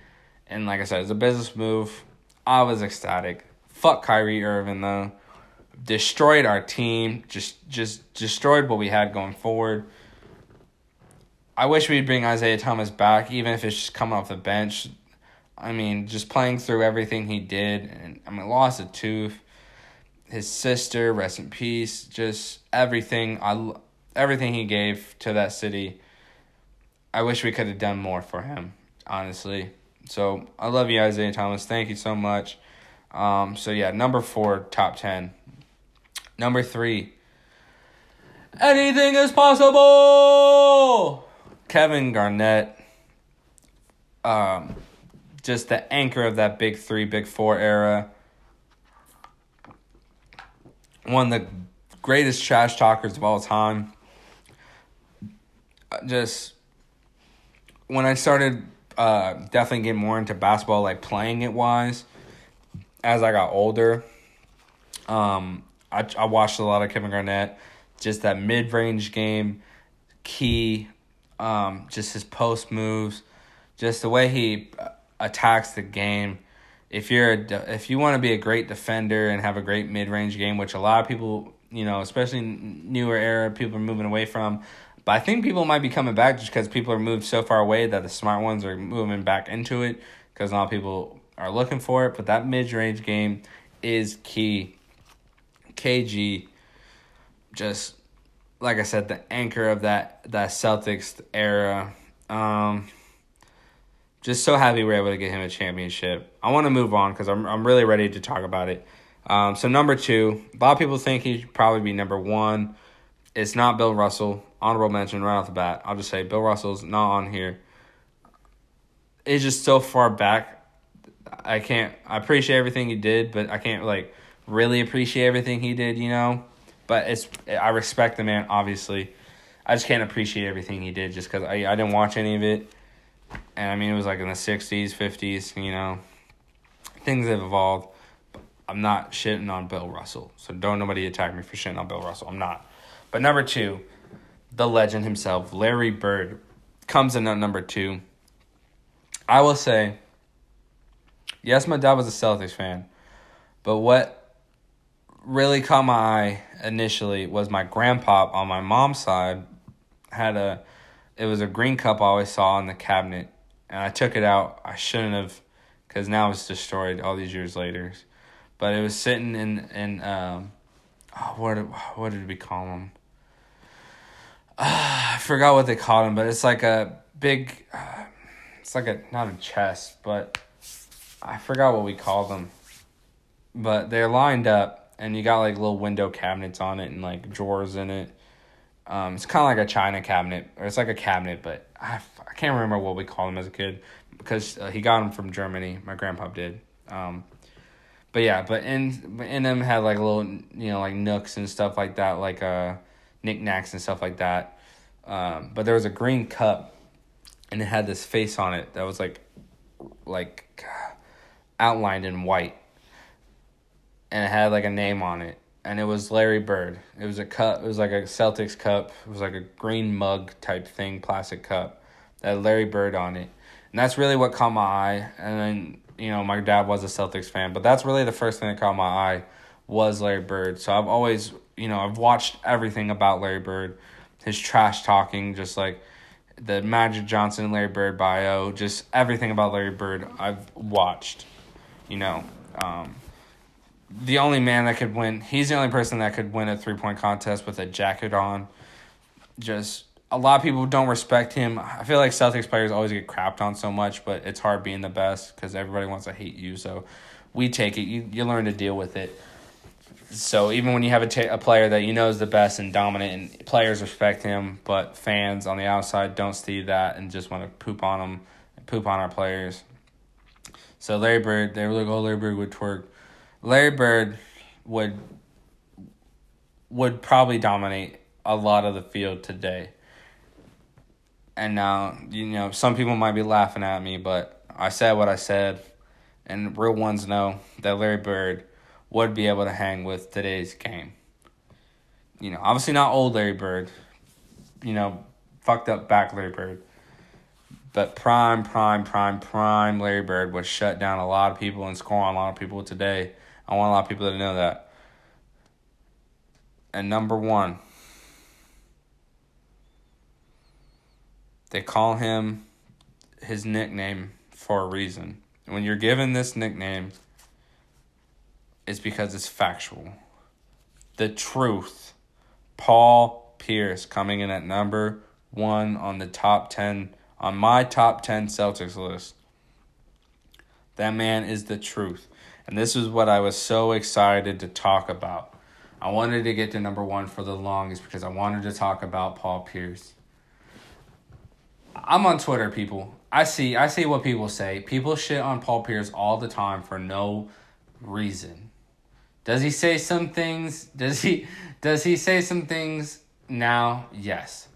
and like I said, it's a business move. I was ecstatic. Fuck Kyrie Irving though. Destroyed our team. Just just destroyed what we had going forward. I wish we'd bring Isaiah Thomas back, even if it's just coming off the bench. I mean, just playing through everything he did, and I mean, lost a tooth. His sister, rest in peace. Just everything. I everything he gave to that city I wish we could have done more for him, honestly. So I love you, Isaiah Thomas. Thank you so much. Um, so yeah, number four, top ten. Number three, anything is possible. Kevin Garnett. Um, just the anchor of that big three, big four era. One of the greatest trash talkers of all time. Just when I started uh, definitely getting more into basketball, like playing it wise, as I got older, um, I, I watched a lot of Kevin Garnett, just that mid range game, key, um, just his post moves, just the way he attacks the game. If you're a, if you want to be a great defender and have a great mid range game, which a lot of people, you know, especially newer era, people are moving away from. But I think people might be coming back just because people are moved so far away that the smart ones are moving back into it because of people are looking for it. But that mid range game is key. KG, just like I said, the anchor of that that Celtics era. Um, just so happy we are able to get him a championship. I want to move on because I'm I'm really ready to talk about it. Um, so number two, a lot of people think he should probably be number one. It's not Bill Russell honorable mention right off the bat. I'll just say Bill Russell's not on here. It's just so far back. I can't. I appreciate everything he did, but I can't like really appreciate everything he did. You know, but it's I respect the man. Obviously, I just can't appreciate everything he did just because I I didn't watch any of it, and I mean it was like in the sixties, fifties. You know, things have evolved. I'm not shitting on Bill Russell, so don't nobody attack me for shitting on Bill Russell. I'm not. But number two, the legend himself, Larry Bird, comes in at number two. I will say, yes, my dad was a Celtics fan, but what really caught my eye initially was my grandpa on my mom's side had a it was a green cup I always saw in the cabinet and I took it out. I shouldn't have because now it's destroyed all these years later. But it was sitting in in um oh, what what did we call them? uh, I forgot what they called them, but it's like a big, uh, it's like a not a chest, but I forgot what we called them. But they're lined up, and you got like little window cabinets on it and like drawers in it. Um, it's kind of like a china cabinet, or it's like a cabinet, but I, I can't remember what we called them as a kid because uh, he got them from Germany. My grandpa did. Um, but yeah, but in in them had like little you know like nooks and stuff like that, like uh knickknacks and stuff like that. Um, but there was a green cup, and it had this face on it that was like, like, outlined in white, and it had like a name on it, and it was Larry Bird. It was a cup. It was like a Celtics cup. It was like a green mug type thing, plastic cup, that had Larry Bird on it, and that's really what caught my eye. And then you know my dad was a Celtics fan, but that's really the first thing that caught my eye was Larry Bird. So I've always you know, I've watched everything about Larry Bird, his trash talking, just like the Magic Johnson and Larry Bird bio, just everything about Larry Bird I've watched. You know, um, the only man that could win, he's the only person that could win a three point contest with a jacket on. Just a lot of people don't respect him. I feel like Celtics players always get crapped on so much, but it's hard being the best because everybody wants to hate you. So we take it. You you learn to deal with it. So even when you have a, a player that you know is the best and dominant, and players respect him, but fans on the outside don't see that and just want to poop on them, poop on our players. So Larry Bird, they were like, "Oh, Larry Bird would twerk." Larry Bird would would probably dominate a lot of the field today. And now, you know, some people might be laughing at me, but I said what I said, and real ones know that Larry Bird would be able to hang with today's game. You know, obviously not old Larry Bird, you know, fucked up back Larry Bird. But prime, prime, prime, prime Larry Bird would shut down a lot of people and score on a lot of people today. I want a lot of people to know that. And number one, they call him his nickname for a reason. When you're given this nickname, it's because it's factual. The truth. Paul Pierce coming in at number one on the top 10, on my top 10 Celtics list. That man is the truth. And this is what I was so excited to talk about. I wanted to get to number one for the longest because I wanted to talk about Paul Pierce. I'm on Twitter, people. I see I see what people say. People shit on Paul Pierce all the time for no reason. Does he say some things? Does he does he say some things now? Yes.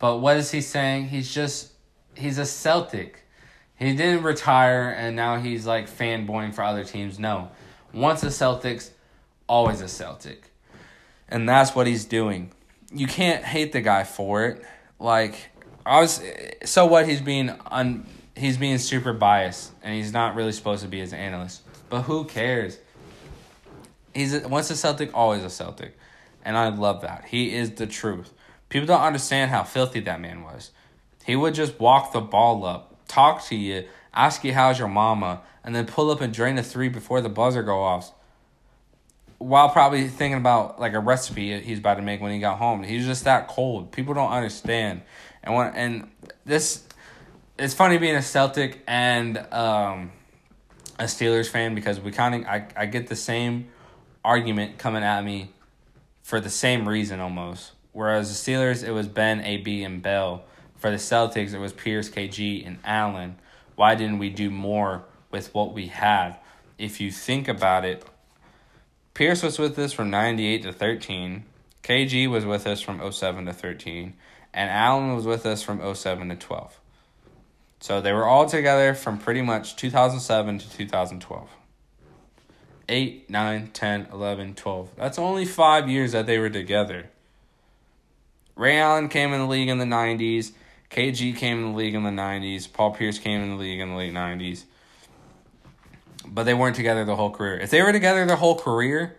But what is he saying? He's just he's a Celtic. He didn't retire and now he's like fanboying for other teams. No. Once a Celtics, always a Celtic. And that's what he's doing. You can't hate the guy for it. Like I was so what he's being un he's being super biased and he's not really supposed to be as an analyst. But who cares? He's a, once a Celtic, always a Celtic. And I love that. He is the truth. People don't understand how filthy that man was. He would just walk the ball up, talk to you, ask you how's your mama, and then pull up and drain a three before the buzzer go off. While probably thinking about like a recipe he's about to make when he got home. He's just that cold. People don't understand. And when and this it's funny being a Celtic and um, a Steelers fan because we kind of I, I get the same argument coming at me for the same reason almost. Whereas the Steelers it was Ben, AB, and Bell. For the Celtics it was Pierce, KG, and Allen. Why didn't we do more with what we had? If you think about it, Pierce was with us from 98 to 13. KG was with us from 07 to 13 and Allen was with us from 07 to 12. So they were all together from pretty much 2007 to 2012. 8, 9, 10, 11, 12. That's only five years that they were together. Ray Allen came in the league in the 90s. KG came in the league in the 90s. Paul Pierce came in the league in the late 90s. But they weren't together the whole career. If they were together their whole career,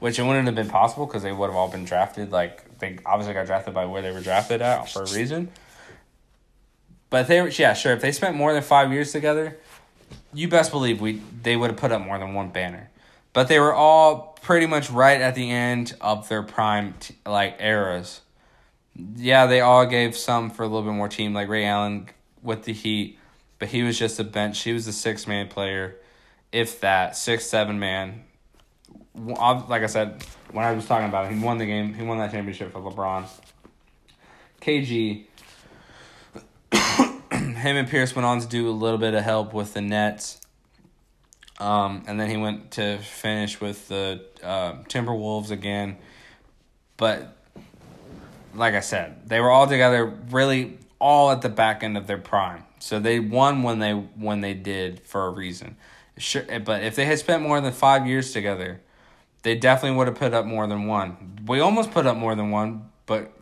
which it wouldn't have been possible because they would have all been drafted like they obviously got drafted by where they were drafted at for a reason. But they were yeah sure if they spent more than five years together, you best believe we they would have put up more than one banner. But they were all pretty much right at the end of their prime t- like eras. Yeah, they all gave some for a little bit more team like Ray Allen with the Heat, but he was just a bench. He was a six man player, if that six seven man. Like I said, when I was talking about it, he won the game. He won that championship for LeBron. KG. him and Pierce went on to do a little bit of help with the Nets. Um, and then he went to finish with the uh, Timberwolves again. But like I said, they were all together really all at the back end of their prime. So they won when they when they did for a reason. Sure, eh, but if they had spent more than five years together, they definitely would have put up more than one. We almost put up more than one, but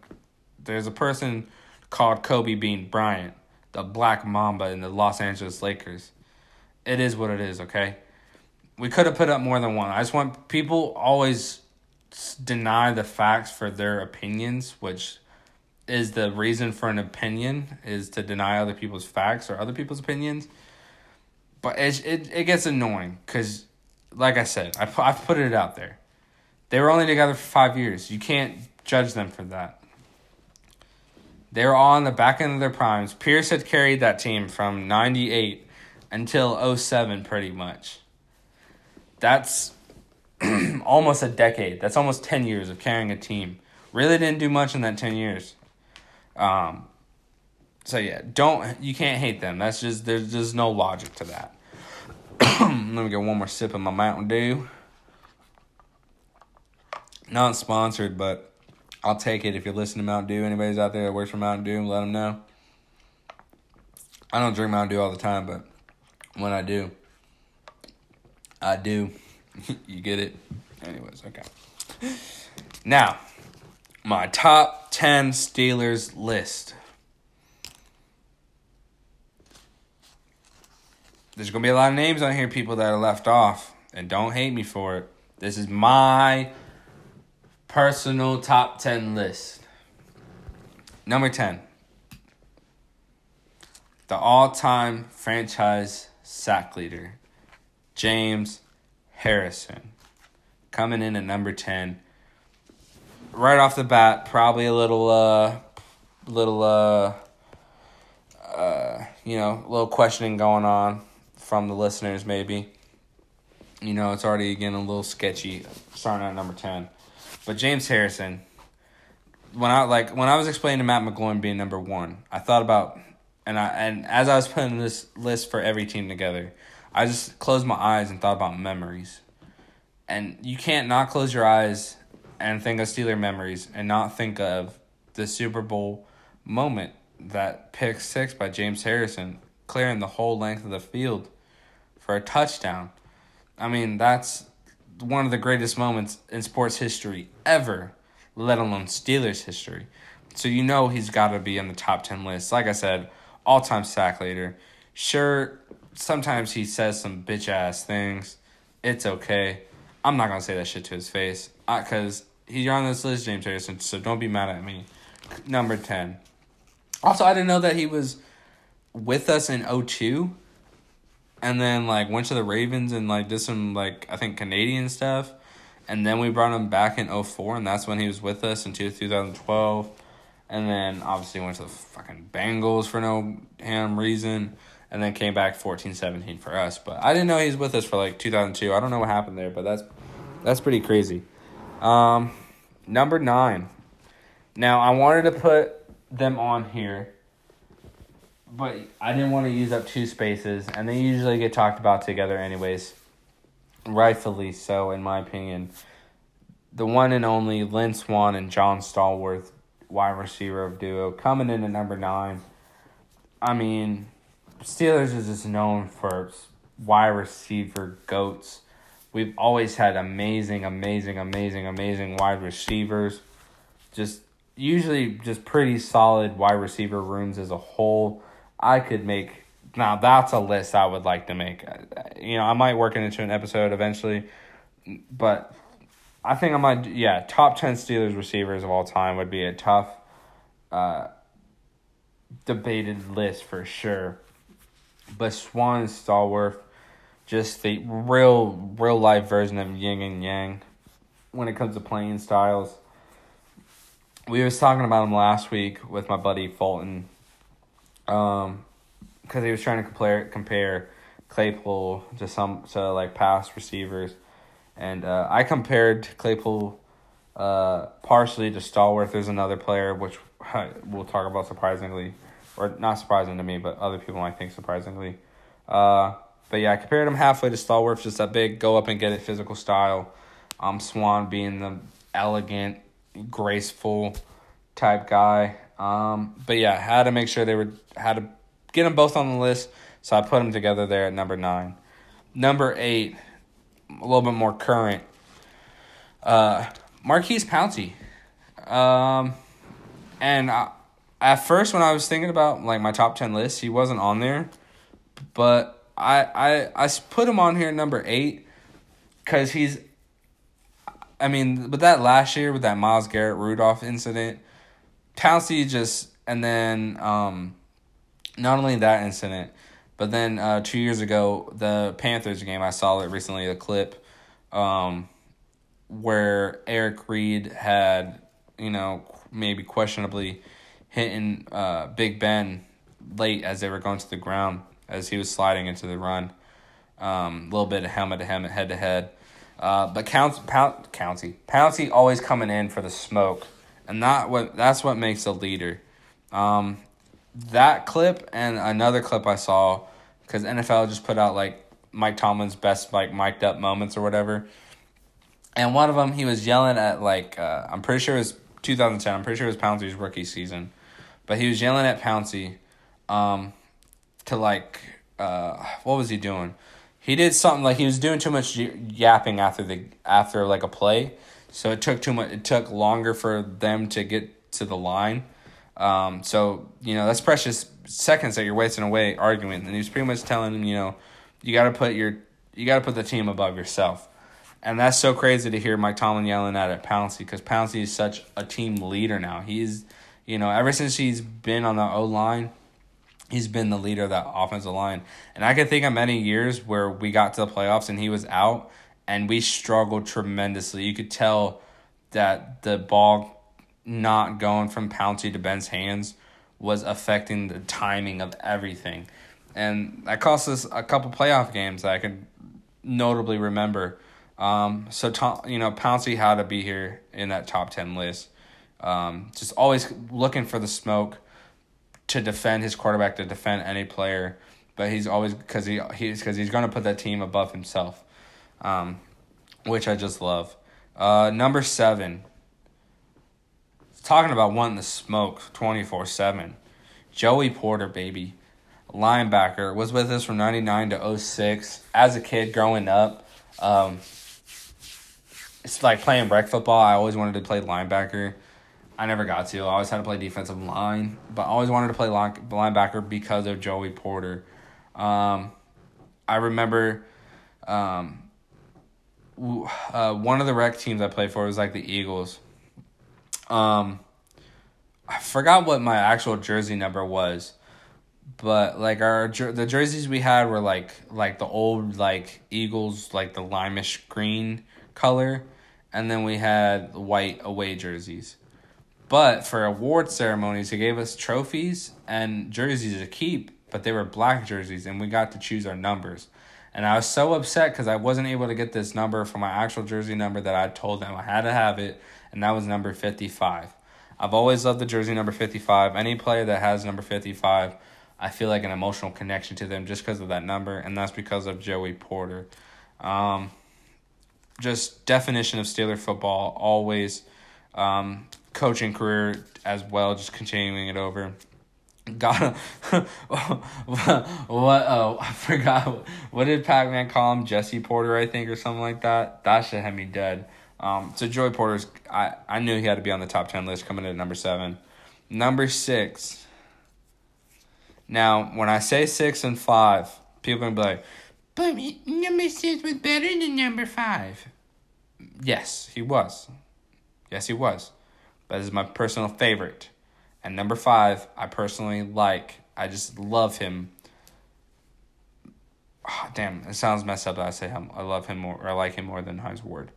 there's a person called Kobe Bean Bryant, the Black Mamba in the Los Angeles Lakers. It is what it is, okay? We could have put up more than one. I just want people always deny the facts for their opinions, which is the reason for an opinion is to deny other people's facts or other people's opinions. But it it, it gets annoying because like I said, I I've put it out there. They were only together for five years. You can't judge them for that. They were all on the back end of their primes. Pierce had carried that team from 98 until 07 pretty much. That's almost a decade. That's almost 10 years of carrying a team. Really didn't do much in that 10 years. Um so yeah, don't you can't hate them. That's just there's just no logic to that. Let me get one more sip of my Mountain Dew. Not sponsored, but I'll take it if you're listening to Mountain Dew. Anybody's out there that works for Mountain Dew, let them know. I don't drink Mountain Dew all the time, but when I do, I do. you get it? Anyways, okay. Now, my top 10 Steelers list. There's going to be a lot of names on here, people that are left off, and don't hate me for it. This is my personal top 10 list. Number 10. The all time franchise sack leader, James Harrison. Coming in at number 10. Right off the bat, probably a little, uh, little, uh, uh, you know, a little questioning going on from the listeners, maybe. You know, it's already getting a little sketchy starting at number 10. But James Harrison, when I like when I was explaining to Matt McGloin being number one, I thought about and I and as I was putting this list for every team together, I just closed my eyes and thought about memories. And you can't not close your eyes and think of Steeler memories and not think of the Super Bowl moment that pick six by James Harrison clearing the whole length of the field for a touchdown. I mean, that's one of the greatest moments in sports history ever, let alone Steelers history. So you know he's got to be in the top 10 list. Like I said, all time sack leader. Sure, sometimes he says some bitch ass things. It's okay. I'm not to say that shit to his face because he's on this list, James Harrison, so don't be mad at me. Number 10. Also, I didn't know that he was with us in 02 and then like went to the Ravens and like did some like I think Canadian stuff, and then we brought him back in 04 and that's when he was with us until 2012, and then obviously went to the fucking Bengals for no damn reason, and then came back 14-17 for us. But I didn't know he was with us for like 2002. I don't know what happened there, but that's that's pretty crazy. Um, number nine. Now I wanted to put them on here but I didn't want to use up two spaces, and they usually get talked about together, anyways. Rightfully so, in my opinion. The one and only Lynn Swann and John Stallworth, wide receiver of duo, coming in at number nine. I mean, Steelers is just known for wide receiver goats. We've always had amazing, amazing, amazing, amazing wide receivers. Just usually just pretty solid wide receiver rooms as a whole. I could make now that's a list I would like to make. You know, I might work it into an episode eventually, but I think I might. Yeah, top ten Steelers receivers of all time would be a tough, uh, debated list for sure. But Swann and Stallworth, just the real real life version of yin and yang, when it comes to playing styles. We was talking about him last week with my buddy Fulton um, because he was trying to compare compare Claypool to some to like past receivers, and uh, I compared Claypool uh, partially to Stallworth. There's another player which we'll talk about surprisingly, or not surprising to me, but other people might think surprisingly. Uh, but yeah, I compared him halfway to Stallworth, just that big go up and get it physical style. Um, Swann being the elegant, graceful type guy. Um, but yeah, had to make sure they were had to get them both on the list, so I put them together there at number nine. Number eight, a little bit more current. Uh, Maurkice Pouncey. Um, and I, at first when I was thinking about like my top ten list, he wasn't on there, but I I I put him on here at number eight, because he's. I mean, with that last year with that Myles Garrett Rudolph incident, Pouncey just and then um, not only that incident, but then uh, two years ago the Panthers game I saw it recently a clip, um, where Eric Reid had you know maybe questionably hitting uh, Big Ben late as they were going to the ground as he was sliding into the run. A um, little bit of helmet to helmet, head to head. Uh, but County, Pound, County, Pouncey always coming in for the smoke, and that what that's what makes a leader. Um, that clip and another clip I saw because NFL just put out like Mike Tomlin's best like mic'd up moments or whatever, and one of them he was yelling at like uh, I'm pretty sure it was 2010. I'm pretty sure it was Pouncey's rookie season, but he was yelling at Pouncey um, to like uh, what was he doing? He did something like he was doing too much yapping after the after like a play, so it took too much. It took longer for them to get to the line. Um, so you know that's precious seconds that you're wasting away arguing. And he was pretty much telling him, you know, you got to put your you got to put the team above yourself. And that's so crazy to hear Mike Tomlin yelling at at Pouncey because Pouncey is such a team leader now. He's, you know, ever since he's been on the O line, he's been the leader of that offensive line. And I can think of many years where we got to the playoffs and he was out and we struggled tremendously. You could tell that the ball not going from Pouncey to Ben's hands was affecting the timing of everything. And that cost us a couple playoff games that I can notably remember. Um, so, Tom, you know, Pouncey had to be here in that top 10 list. Um, just always looking for the smoke to defend his quarterback, to defend any player. But he's always because he he's because he's gonna put that team above himself, um, which I just love. Uh, number seven. Talking about wanting the smoke twenty four seven. Joey Porter, baby, linebacker, was with us from ninety nine to 06. As a kid growing up, um, it's like playing rec football. I always wanted to play linebacker. I never got to. I always had to play defensive line, but I always wanted to play line, linebacker because of Joey Porter. Um, I remember um, uh, one of the rec teams I played for was like the Eagles. Um, I forgot what my actual jersey number was, but like our the jerseys we had were like like the old like Eagles like the limish green color, and then we had white away jerseys. But for award ceremonies, they gave us trophies and jerseys to keep, but they were black jerseys, and we got to choose our numbers. And I was so upset because I wasn't able to get this number for my actual jersey number that I told them I had to have it, and that was number 55. I've always loved the jersey number 55. Any player that has number 55, I feel like an emotional connection to them just because of that number, and that's because of Joey Porter. Um, just definition of Steeler football, always. Um, coaching career as well, just continuing it over. Got what? Oh, I forgot. What did Pac Man call him? Jesse Porter, I think, or something like that. That should have me dead. Um, so Joey Porter's. I I knew he had to be on the top ten list, coming in at number seven. Number six. Now, when I say six and five, people are gonna be like, "But number six was better than number five. Yes, he was. Yes, he was but this is my personal favorite. And number five, I personally like. I just love him. Oh, damn, it sounds messed up that I say him. I love him more, or I like him more than Hines Ward.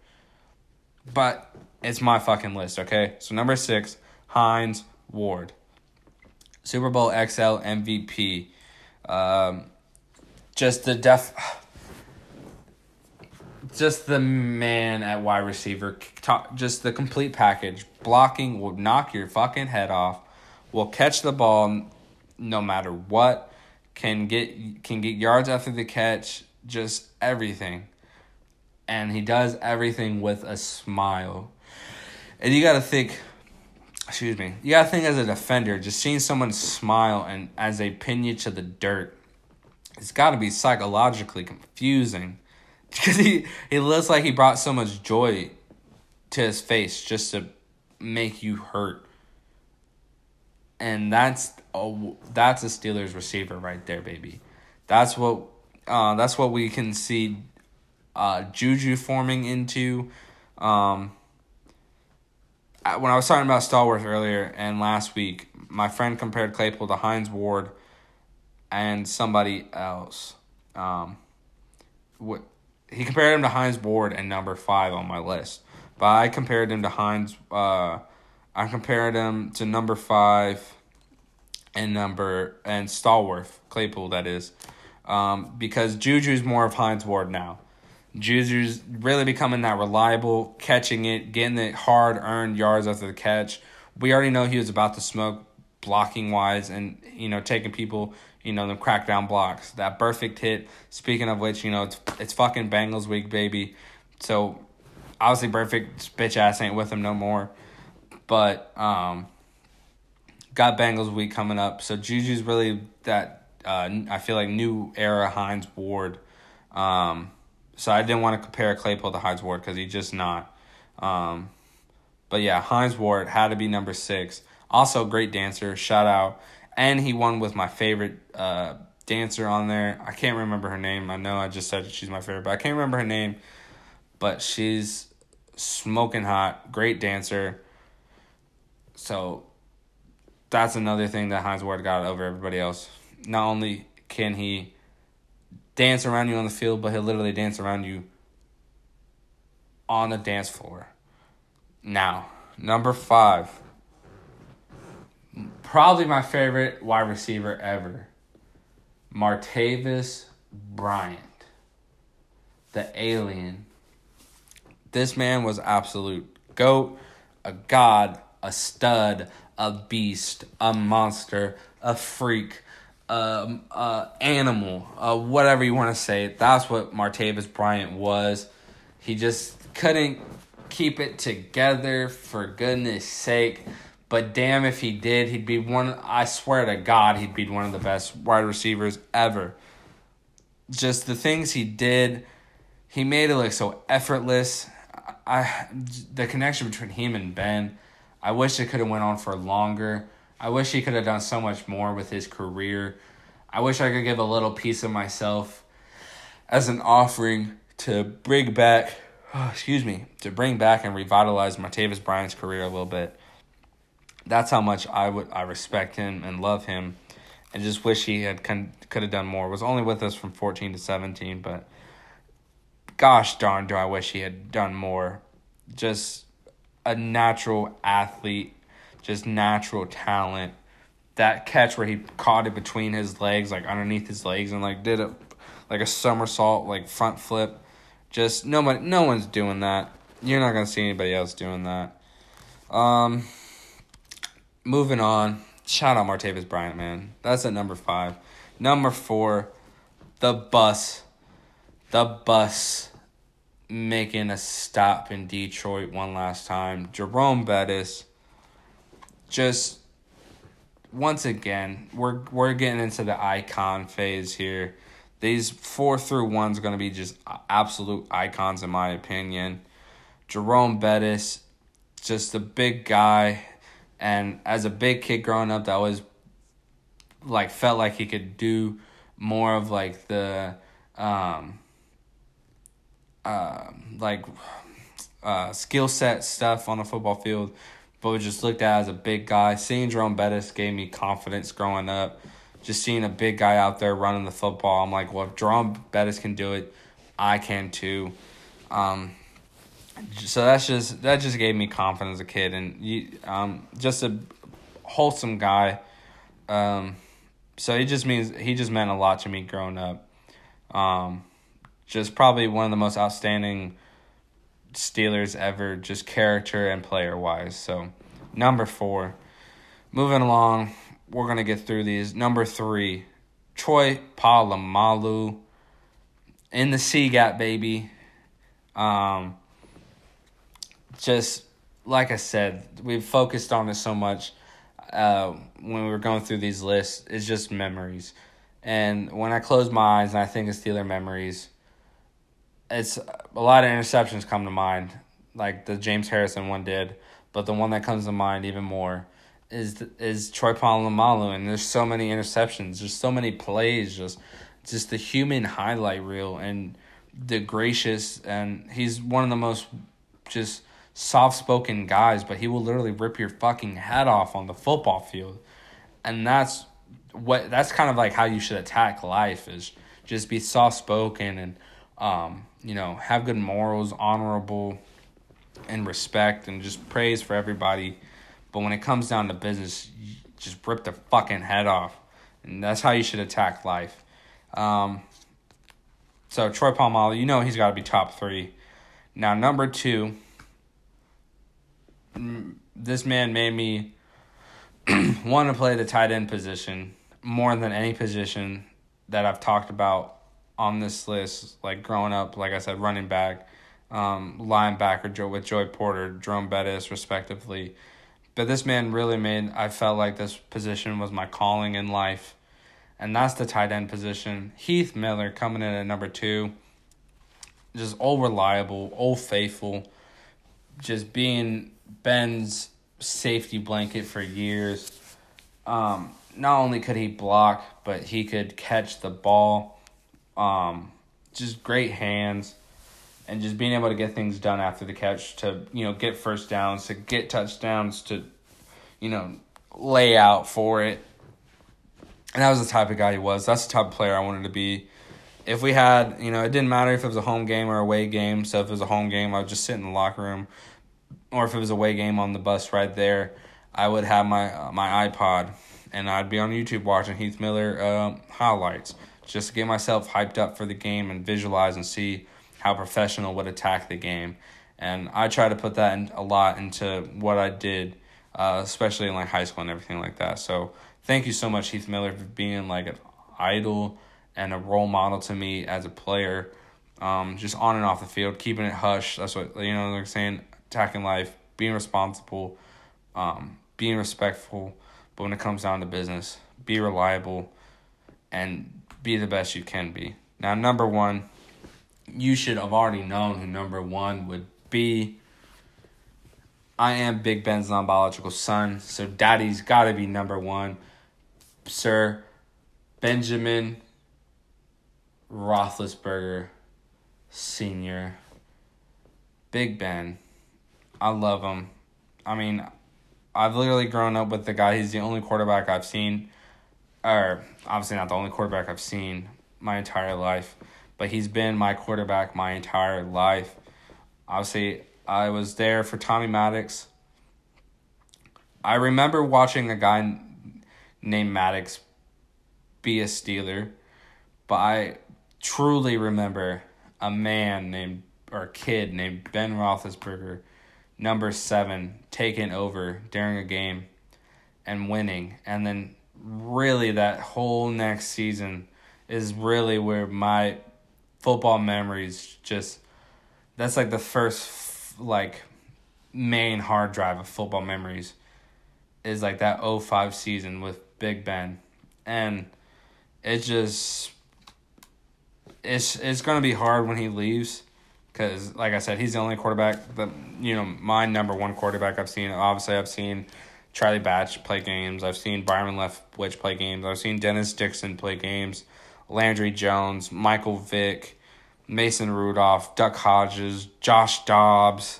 But it's my fucking list, okay? So number six, Hines Ward. Super Bowl XL MVP. Um, just the def just the man at wide receiver. Just the complete package. Blocking will knock your fucking head off. Will catch the ball no matter what. Can get can get yards after the catch. Just everything. And he does everything with a smile. And you got to think excuse me. You got to think as a defender, just seeing someone smile and as they pin you to the dirt. It's got to be psychologically confusing because he he looks like he brought so much joy to his face just to make you hurt. And that's a, that's a Steelers receiver right there, baby. That's what uh, that's what we can see uh, Juju forming into. Um, when I was talking about Stallworth earlier and last week, my friend compared Claypool to Hines Ward and somebody else. Um, what he compared him to Hines Ward and number five on my list. But I compared him to Hines. Uh, I compared him to number five. and number and Stallworth Claypool that is, um, because Juju's more of Hines Ward now. Juju's really becoming that reliable, catching it, getting the hard earned yards after the catch. We already know he was about to smoke blocking wise and you know taking people you know the crackdown blocks. That perfect hit. Speaking of which you know it's it's fucking Bengals week baby. So obviously perfect bitch ass ain't with him no more. But um got Bengals week coming up. So Juju's really that uh I feel like new era Hines Ward. Um so I didn't want to compare Claypool to Hines Ward because he's just not. Um but yeah Hines Ward had to be number six also, great dancer. Shout out. And he won with my favorite uh, dancer on there. I can't remember her name. I know I just said she's my favorite, but I can't remember her name. But she's smoking hot. Great dancer. So that's another thing that Hines Ward got over everybody else. Not only can he dance around you on the field, but he'll literally dance around you on the dance floor. Now, number five probably my favorite wide receiver ever, Martavis Bryant, the alien. This man was absolute goat, a god, a stud, a beast, a monster, a freak, um, uh, animal, uh, whatever you want to say. That's what Martavis Bryant was. He just couldn't keep it together for goodness sake. But damn if he did, he'd be one I swear to God, he'd be one of the best wide receivers ever. Just the things he did, he made it look so effortless. I the connection between him and Ben, I wish it could have went on for longer. I wish he could have done so much more with his career. I wish I could give a little piece of myself as an offering to bring back, oh, excuse me, to bring back and revitalize Martavis Bryant's career a little bit that's how much I would I respect him and love him, and just wish he had con- could have done more. Was only with us from fourteen to seventeen, but gosh darn, do I wish he had done more. Just a natural athlete, just natural talent. That catch where he caught it between his legs, like underneath his legs, and like did a like a somersault, like front flip. Just nobody, no one's doing that. You're not gonna see anybody else doing that. Um, moving on. Shout out Martavis Bryant, man. That's at number five. Number four, the bus. The bus making a stop in Detroit one last time. Jerome Bettis. Just once again, we're we're getting into the icon phase here. These four through one's are gonna be just absolute icons in my opinion. Jerome Bettis, just a big guy and as a big kid growing up, that was like felt like he could do more of like the um uh, like uh, skill set stuff on the football field, but was just looked at as a big guy. Seeing Jerome Bettis gave me confidence growing up. Just seeing a big guy out there running the football, I'm like, well, if Jerome Bettis can do it, I can too. Um, so that's just that just gave me confidence as a kid. And you um just a wholesome guy. Um so he just means he just meant a lot to me growing up. Um just probably one of the most outstanding Steelers ever just character and player wise. So number 4 moving along we're to get through these. Number 3 Troy Polamalu. In the C gap baby. Um just like I said, we've focused on it so much uh, when we were going through these lists. It's just memories. And when I close my eyes and I think of Steeler memories, it's a lot of interceptions come to mind, like the James Harrison one did. But the one that comes to mind even more is is Troy Polamalu, and there's so many interceptions, there's so many plays, just just the human highlight reel and the gracious, and he's one of the most just soft spoken guys, but he will literally rip your fucking head off on the football field. And that's what that's kind of like how you should attack life is just be soft spoken and um, you know, have good morals, honorable and respect and just praise for everybody. But when it comes down to business, just rip the fucking head off. And that's how you should attack life. Um, so Troy Polamalu, you know he's got to be top three. Now number two, this man made me want to play the tight end position more than any position that I've talked about on this list. Like growing up, like I said, running back, um, linebacker with Joey Porter, Jerome Bettis, respectively. But this man really made I felt like this position was my calling in life, and that's the tight end position. Heath Miller coming in at number two, just all reliable, all faithful, just being Ben's safety blanket for years. Um, not only could he block, but he could catch the ball. Um, just great hands, and just being able to get things done after the catch to you know get first downs, to get touchdowns, to you know lay out for it. And that was the type of guy he was. That's the type of player I wanted to be. If we had, you know, it didn't matter if it was a home game or away game. So if it was a home game, I would just sit in the locker room, or if it was a away game on the bus right there, I would have my uh, my iPod and I'd be on YouTube watching Heath Miller uh, highlights just to get myself hyped up for the game and visualize and see how professional would attack the game. And I try to put that in, a lot into what I did, uh, especially in like high school and everything like that. So thank you so much, Heath Miller, for being like an idol and a role model to me as a player. Um, just on and off the field, keeping it hush. That's what you know. They're saying attacking life, being responsible, um, being respectful. But when it comes down to business, be reliable and be the best you can be. Now, number one, you should have already known who number one would be. I am Big Ben's non biological son, so daddy's got to be number one. Sir Benjamin Roethlisberger Sr. Big Ben. I love him. I mean, I've literally grown up with the guy. He's the only quarterback I've seen, or obviously not the only quarterback I've seen my entire life, but he's been my quarterback my entire life. Obviously, I was there for Tommy Maddox. I remember watching a guy named Maddox be a Steeler, but I truly remember a man named or a kid named Ben Roethlisberger number seven taking over during a game and winning. And then really that whole next season is really where my football memories just that's like the first like main hard drive of football memories is like that 05 season with Big Ben. And it just it's it's going to be hard when he leaves because like I said, he's the only quarterback that you know my number one quarterback I've seen. Obviously, I've seen Charlie Batch play games. I've seen Byron Leftwich play games. I've seen Dennis Dixon play games. Landry Jones, Michael Vick, Mason Rudolph, Duck Hodges, Josh Dobbs.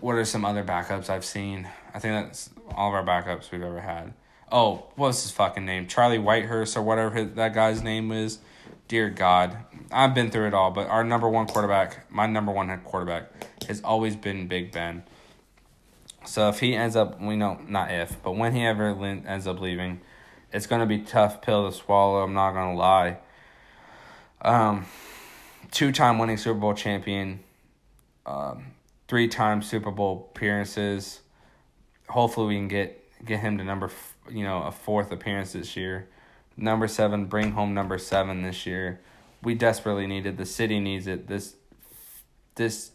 What are some other backups I've seen? I think that's all of our backups we've ever had. Oh, what's his fucking name? Charlie Whitehurst or whatever that guy's name is dear God, I've been through it all, but our number one quarterback, my number one head quarterback, has always been Big Ben. So if he ends up, we know not if, but when he ever ends up leaving, it's gonna be tough pill to swallow. I'm not gonna lie. Um, two time winning Super Bowl champion, um, three time Super Bowl appearances. Hopefully, we can get get him to number, you know, a fourth appearance this year number seven, bring home number seven this year. We desperately need it. The city needs it. This this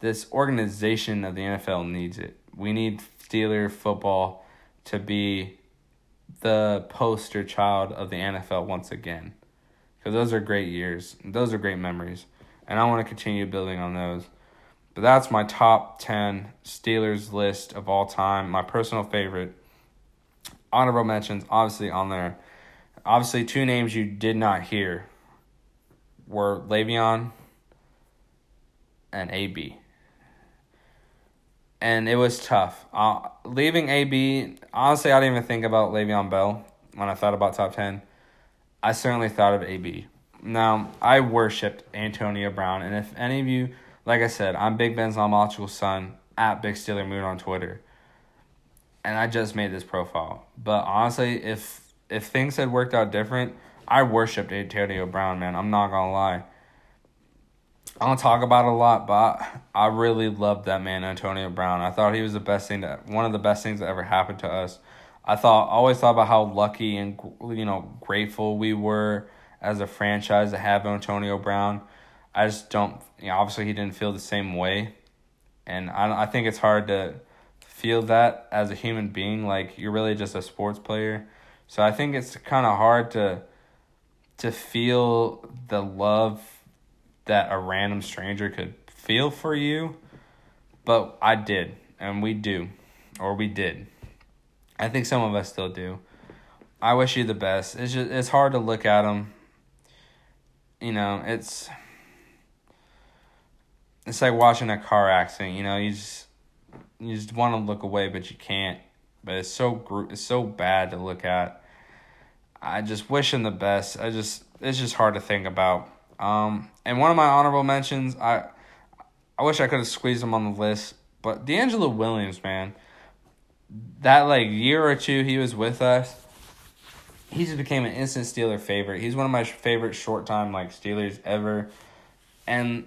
this organization of the NFL needs it. We need Steeler football to be the poster child of the NFL once again. Because those are great years. Those are great memories. And I want to continue building on those. But that's my top 10 Steelers list of all time. My personal favorite. Honorable mentions, obviously, on there obviously two names you did not hear were Le'Veon and AB. And it was tough. Uh, leaving AB, honestly, I didn't even think about Le'Veon Bell when I thought about top 10. I certainly thought of AB. Now, I worshipped Antonio Brown, and if any of you, like I said, I'm Big Ben's non son, at Big Steeler Mood on Twitter. and I just made this profile. But honestly, if if things had worked out different, I worshipped Antonio Brown, man. I'm not gonna lie. I don't talk about it a lot, but I really loved that man, Antonio Brown. I thought he was the best thing that one of the best things that ever happened to us. I thought always thought about how lucky and you know grateful we were as a franchise to have Antonio Brown. I just don't. You know, obviously he didn't feel the same way, and I I think it's hard to feel that as a human being. Like you're really just a sports player, so I think it's kind of hard to to feel the love that a random stranger could feel for you, but I did, and we do, or we did. I think some of us still do. I wish you the best. It's just it's hard to look at them. You know, it's it's like watching a car accident. You know, you just you just want to look away, but you can't. But it's so it's so bad to look at. I just wish him the best. I just it's just hard to think about. Um, and one of my honorable mentions, I I wish I could have squeezed him on the list, but DeAngelo Williams, man, that like year or two he was with us, he just became an instant Steeler favorite. He's one of my favorite short time like Steelers ever, and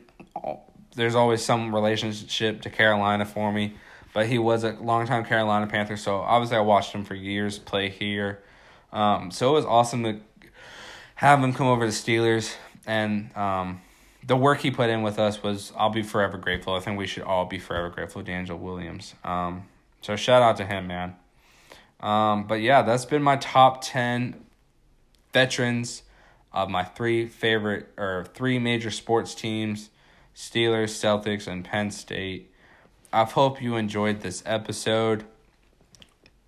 there's always some relationship to Carolina for me. But he was a longtime Carolina Panther, so obviously I watched him for years play here. Um, so it was awesome to have him come over to the Steelers and um, the work he put in with us was I'll be forever grateful. I think we should all be forever grateful to Angel Williams. Um, so shout out to him, man. Um, but yeah, that's been my top ten veterans of my three favorite or three major sports teams: Steelers, Celtics, and Penn State. I hope you enjoyed this episode.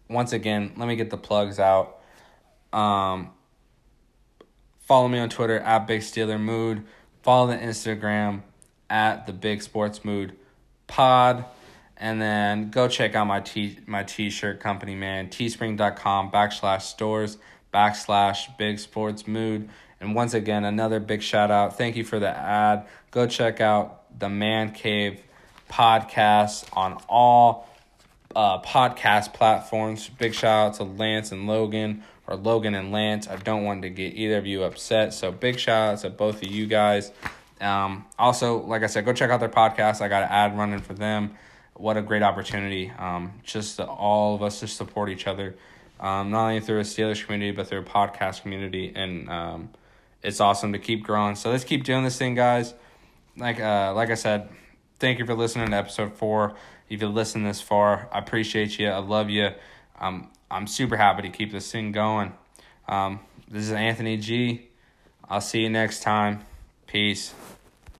Once again, let me get the plugs out. Um, Follow me on Twitter at Big Steeler Mood. Follow the Instagram at the Big Sports Mood Pod. And then go check out my t my t shirt company, man. Teespring.com backslash stores backslash big sports mood. And once again, another big shout out. Thank you for the ad. Go check out the Man Cave podcast on all uh, podcast platforms. Big shout out to Lance and Logan or Logan and Lance. I don't want to get either of you upset. So big shout out to both of you guys. Um, also, like I said, go check out their podcast. I got an ad running for them. What a great opportunity. Um, just to, all of us to support each other, um, not only through a Steelers community, but through a podcast community. And um, it's awesome to keep growing. So let's keep doing this thing, guys. Like, uh, like I said, thank you for listening to episode four. If you listened this far, I appreciate you. I love you. Um, I'm super happy to keep this thing going. Um, this is Anthony G. I'll see you next time. Peace.